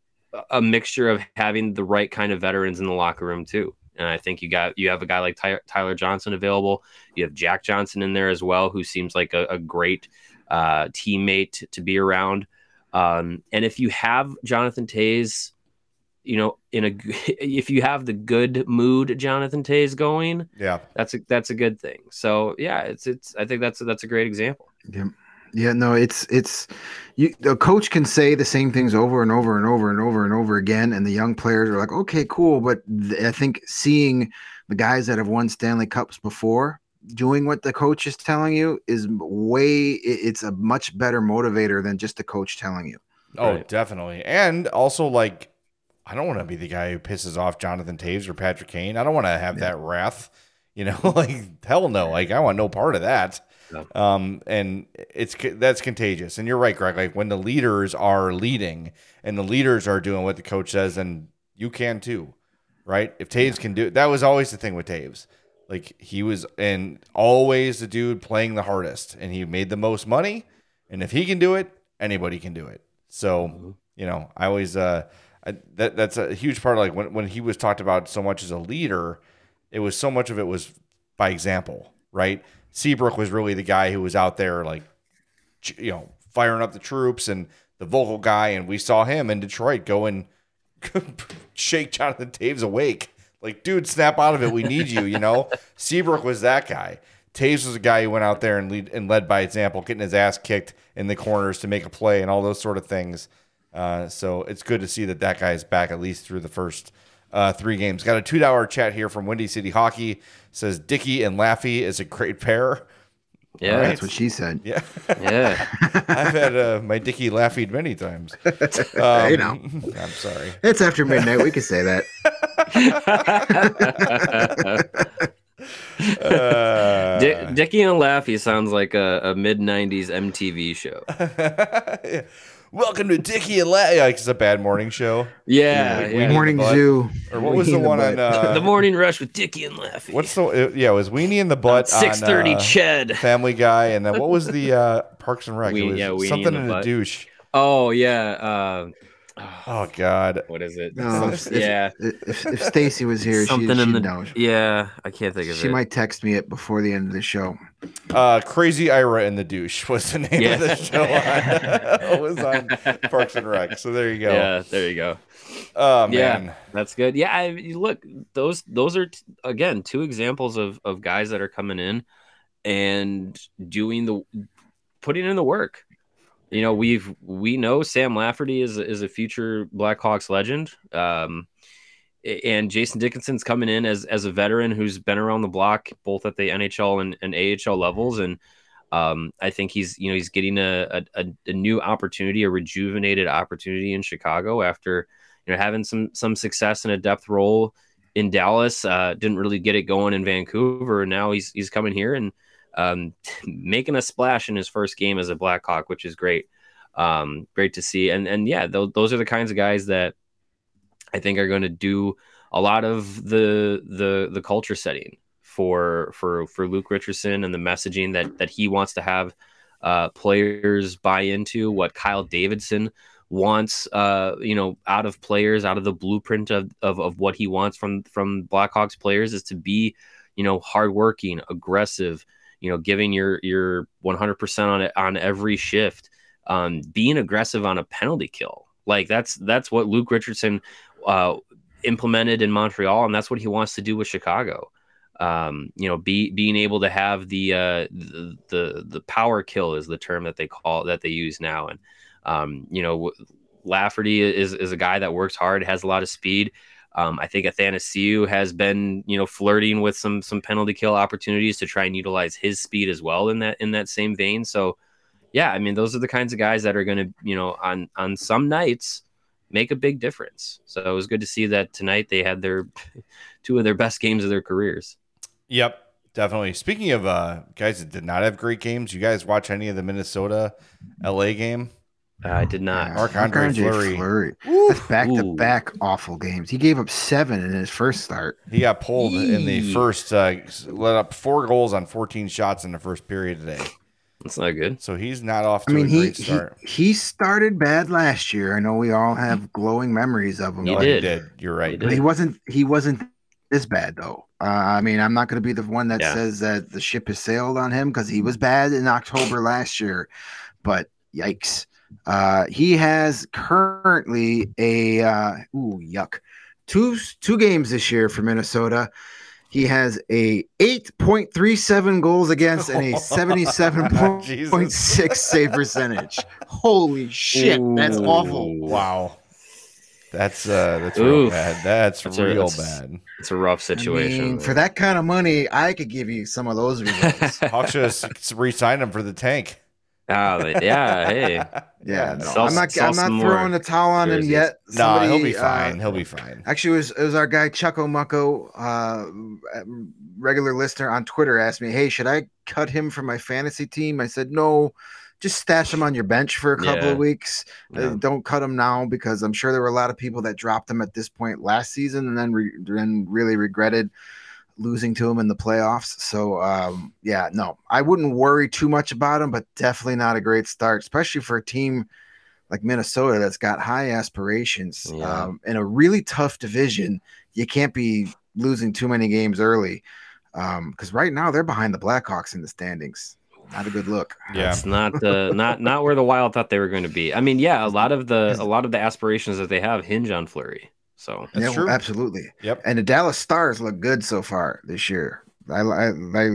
a mixture of having the right kind of veterans in the locker room too. And I think you got you have a guy like Ty- Tyler Johnson available. You have Jack Johnson in there as well, who seems like a, a great uh, teammate to be around. Um, and if you have Jonathan Toews you know, in a [LAUGHS] if you have the good mood Jonathan Toews going, yeah, that's a that's a good thing. So yeah, it's it's I think that's a, that's a great example. Yeah. Yeah, no, it's it's you the coach can say the same things over and over and over and over and over again and the young players are like, "Okay, cool," but th- I think seeing the guys that have won Stanley Cups before doing what the coach is telling you is way it's a much better motivator than just the coach telling you. Oh, right. definitely. And also like I don't want to be the guy who pisses off Jonathan Toews or Patrick Kane. I don't want to have yeah. that wrath. You know, [LAUGHS] like hell no. Like I want no part of that. No. Um, and it's that's contagious. And you're right, Greg. Like when the leaders are leading and the leaders are doing what the coach says, and you can too, right? If Toews can do it, that was always the thing with Toews. Like he was, and always the dude playing the hardest, and he made the most money. And if he can do it, anybody can do it. So, mm-hmm. you know, I always uh that that's a huge part. Of like when when he was talked about so much as a leader, it was so much of it was by example, right? Seabrook was really the guy who was out there like, you know, firing up the troops and the vocal guy, and we saw him in Detroit go and [LAUGHS] shake Jonathan Toews awake. Like, dude, snap out of it. We need you. You know, [LAUGHS] Seabrook was that guy. Toews was a guy who went out there and lead and led by example, getting his ass kicked in the corners to make a play and all those sort of things. Uh, so it's good to see that that guy is back at least through the first uh, three games. Got a two dollar chat here from Windy City Hockey. Says Dicky and Laffy is a great pair. Yeah, right. that's what she said. Yeah, yeah. [LAUGHS] I've had uh, my Dicky Laffy many times. [LAUGHS] Um, you know, I'm sorry. It's after midnight. We can say that. [LAUGHS] uh, D- Dicky and Laffy sounds like a, a mid '90s MTV show. yeah. Welcome to Dickie and Larry. Like it's a bad morning show. Yeah, yeah. yeah. Morning Zoo. Or what was the, the one on uh, the Morning Rush with Dickie and Laffy? What's the yeah? It was Weenie in the butt. Six thirty, uh, Ched. Family Guy, and then what was the uh, Parks and Rec? We, it was yeah, Weenie something in, in a douche. Oh yeah. Uh, Oh God, what is it? No, if, yeah, if, if Stacy was here, something she, in the know. yeah, I can't think of she it. She might text me it before the end of the show. Uh, Crazy Ira in the douche was the name yeah. of the show. it [LAUGHS] was on Parks and Rec. So there you go. Yeah, there you go. Oh man, yeah, that's good. Yeah, I, look, those those are t- again two examples of of guys that are coming in and doing the putting in the work you know we've we know Sam Lafferty is is a future Blackhawks legend. Um, and Jason Dickinson's coming in as as a veteran who's been around the block both at the NHL and, and AHL levels, and um, I think he's you know he's getting a, a, a new opportunity, a rejuvenated opportunity in Chicago after you know having some some success in a depth role in Dallas. Uh, didn't really get it going in Vancouver. Now he's he's coming here and um, making a splash in his first game as a Blackhawk, which is great. Um, great to see. And and yeah, th- those are the kinds of guys that I think are going to do a lot of the the the culture setting for for for Luke Richardson and the messaging that that he wants to have uh, players buy into. What Kyle Davidson wants, uh, you know, out of players, out of the blueprint of, of of what he wants from from Blackhawks players is to be, you know, hardworking, aggressive, you know, giving your your 100% on it on every shift, um, being aggressive on a penalty kill. Like that's that's what Luke Richardson uh, implemented in Montreal, and that's what he wants to do with Chicago. Um, you know, be being able to have the, uh, the the the power kill is the term that they call that they use now, and um, you know, Lafferty is is a guy that works hard, has a lot of speed. Um, I think Athanasiou has been, you know, flirting with some some penalty kill opportunities to try and utilize his speed as well in that in that same vein. So, yeah, I mean, those are the kinds of guys that are going to, you know, on on some nights make a big difference. So it was good to see that tonight they had their [LAUGHS] two of their best games of their careers. Yep, definitely. Speaking of uh, guys that did not have great games, you guys watch any of the Minnesota LA game? Uh, I did not. Marc Andre Fleury. Fleury. That's back to back awful games. He gave up seven in his first start. He got pulled in the first, uh, let up four goals on 14 shots in the first period today. That's not good. So he's not off to I mean, a he, great he start. he started bad last year. I know we all have glowing memories of him. He but, did. he did. You're right. but he wasn't. He wasn't this bad though. Uh, I mean, I'm not going to be the one that Yeah. says that the ship has sailed on him because he was bad in October last year. But yikes, uh, he has currently a uh, ooh yuck two two games this year for Minnesota. He has a 8.37 goals against and a [LAUGHS] 77.6 save percentage. Holy shit, that's awful. Wow. That's uh that's real bad. That's, That's a- real that's- bad. It's a rough I situation. mean, for that kind of money, I could give you some of those results. [LAUGHS] Hawks should have re-signed him for the tank. But yeah, hey, [LAUGHS] Yeah, no, Sell- I'm not. I'm not throwing more the towel on him jerseys. yet. No, he'll be Somebody, uh, fine. he'll be fine. Actually, it was, it was our guy Chucko Mucko, uh, regular listener on Twitter, asked me, "Hey, should I cut him from my fantasy team?" I said, "No, just stash him on your bench for a couple Yeah. of weeks. Uh, don't cut him now because I'm sure there were a lot of people that dropped him at this point last season and then re- then really regretted losing to him in the playoffs. So, um, yeah, no, I wouldn't worry too much about him, but definitely not a great start, especially for a team." Like Minnesota, that's got high aspirations Yeah. um, in a really tough division you can't be losing too many games early because right now they're behind the Blackhawks in the standings. Not a good look. Yeah. It's not the not not where the Wild thought they were going to be. I mean, yeah, a lot of the a lot of the aspirations that they have hinge on Fleury. So That's yeah, true. absolutely. Yep. And the Dallas Stars look good so far this year. I, I I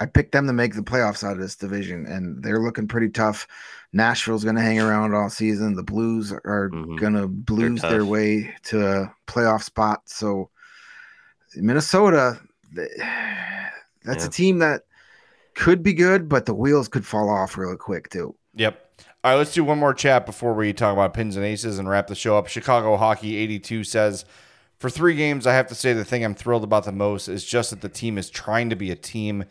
I picked them to make the playoffs out of this division, and they're looking pretty tough. Nashville's going to hang around all season. The Blues are Mhm. going to blues their way to a playoff spot. So Minnesota, that's Yeah. a team that could be good, but the wheels could fall off really quick too. Yep. All right, let's do one more chat before we talk about pins and aces and wrap the show up. Chicago Hockey 82 says, For three games, I have to say the thing I'm thrilled about the most is just that the team is trying to be a team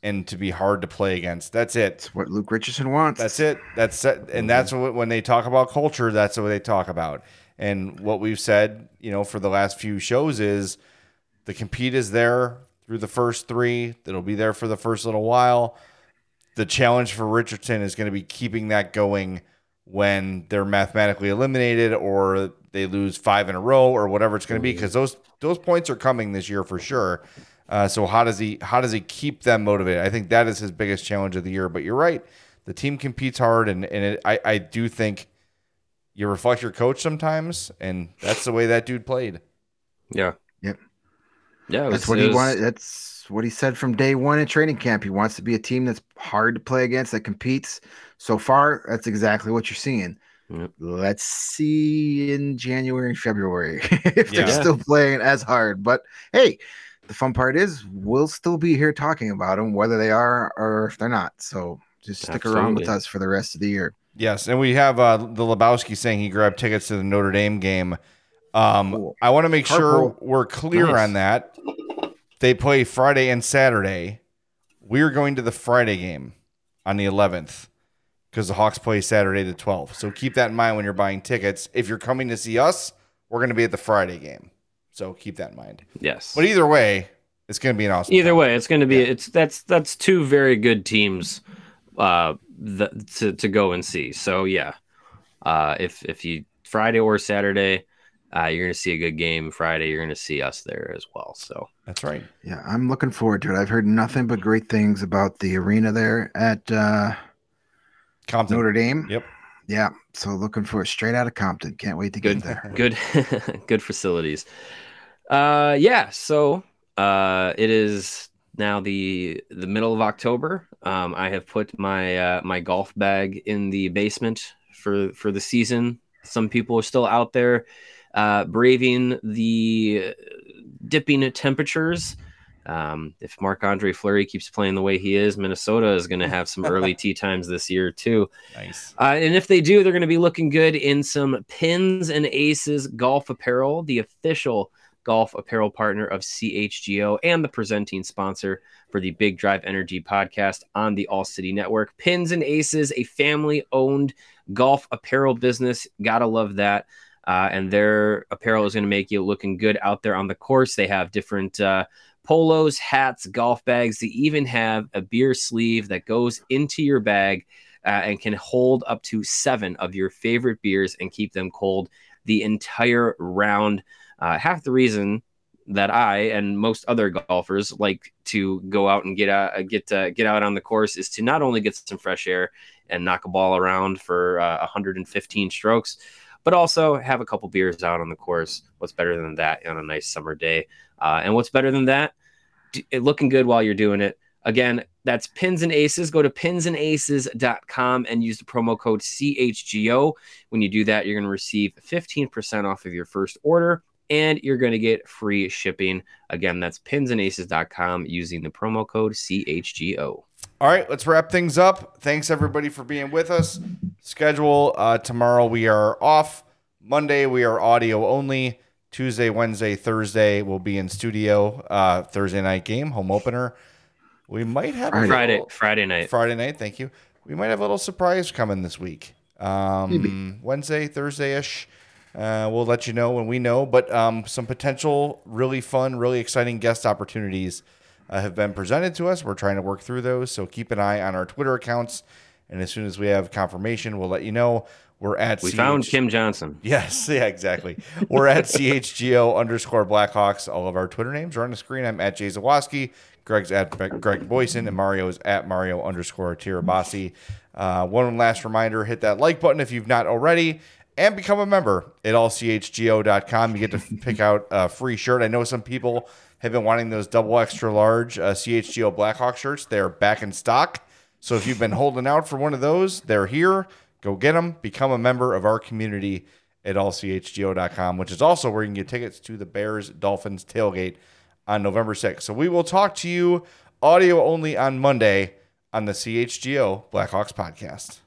and to be hard to play against. That's it. It's what Luke Richardson wants. That's it. That's it. and mm-hmm. that's what when they talk about culture, that's what they talk about. And what we've said, you know, for the last few shows is the compete is there through the first three. That'll be there for the first little while. The challenge for Richardson is going to be keeping that going when they're mathematically eliminated or they lose five in a row or whatever it's going to be because those those points are coming this year for sure. Uh, so how does he how does he keep them motivated? I think that is his biggest challenge of the year. But you're right, the team competes hard, and and it, I I do think you reflect your coach sometimes, and that's the way that dude played. yeah. Yeah. it That's was- what he was- wanted. That's what he said from day one in training camp. He wants to be a team that's hard to play against, that competes. So far, that's exactly what you're seeing. Yep. Let's see in January and February [LAUGHS] if they're still playing as hard. But hey, the fun part is we'll still be here talking about them, whether they are or if they're not. So just stick around with us for the rest of the year. Yes, and we have uh, the Lebowski saying he grabbed tickets to the Notre Dame game. Um, Cool. I want to make sure we're clear Nice. on that. They play Friday and Saturday. We're going to the Friday game on the 11th because the Hawks play Saturday the 12th. So keep that in mind when you're buying tickets. If you're coming to see us, we're going to be at the Friday game. So keep that in mind. Yes. But either way, it's going to be an awesome. Either time. way, it's going to be Yeah. it's that's that's two very good teams uh th- to to go and see. So yeah. Uh if if you Friday or Saturday, uh you're going to see a good game. Friday you're going to see us there as well. So that's right. Yeah, I'm looking forward to it. I've heard nothing but great things about the arena there at uh, Compton. Notre Dame. Yep. Yeah, so looking for it straight out of Compton. Can't wait to good get there. [LAUGHS] good [LAUGHS] good facilities. Uh yeah, so uh it is now the the middle of October. Um I have put my uh my golf bag in the basement for for the season. Some people are still out there uh braving the dipping temperatures. Um, if Marc Andre Fleury keeps playing the way he is, Minnesota is going to have some early [LAUGHS] tee times this year, too. Nice. Uh, and if they do, they're going to be looking good in some pins and aces golf apparel, the official golf apparel partner of CHGO and the presenting sponsor for the Big Drive Energy podcast on the All City Network. Pins and Aces, a family owned golf apparel business. Gotta love that. Uh, and their apparel is going to make you looking good out there on the course. They have different uh, polos, hats, golf bags. They even have a beer sleeve that goes into your bag uh, and can hold up to seven of your favorite beers and keep them cold the entire round. Uh, half the reason that I and most other golfers like to go out and get out, get uh, get out on the course is to not only get some fresh air and knock a ball around for uh, 115 strokes, but also have a couple beers out on the course. What's better than that on a nice summer day? Uh, and what's better than that? D- looking good while you're doing it. Again, that's Pins and Aces. Go to pinsandaces.com and use the promo code CHGO. When you do that, you're going to receive 15% off of your first order and you're going to get free shipping. Again, that's pinsandaces.com using the promo code CHGO. All right, let's wrap things up. Thanks everybody for being with us. Schedule uh, tomorrow we are off. Monday we are audio only. Tuesday, Wednesday, Thursday we'll be in studio. Uh, Thursday night game, home opener. We might have a Friday, little- Friday night. Friday night. Thank you. We might have a little surprise coming this week. Um, Wednesday, Thursday ish. Uh, we'll let you know when we know. But um, some potential really fun, really exciting guest opportunities uh, have been presented to us. We're trying to work through those. So keep an eye on our Twitter accounts. And as soon as we have confirmation, we'll let you know. We're at We CH found Kim Johnson. Yes, [LAUGHS] yeah, exactly. We're at CHGO underscore Blackhawks. All of our Twitter names are on the screen. I'm at Jay Zawaski. Greg's at Greg Boysen, and Mario is at Mario underscore Tirabassi. Uh, one last reminder hit that like button if you've not already, and become a member at allchgo.com. You get to pick out a free shirt. I know some people have been wanting those double extra large uh, CHGO Blackhawk shirts. They're back in stock. So if you've been holding out for one of those, they're here. Go get them. Become a member of our community at allchgo.com, which is also where you can get tickets to the Bears Dolphins tailgate on November 6th. So we will talk to you audio only on Monday on the CHGO Blackhawks podcast.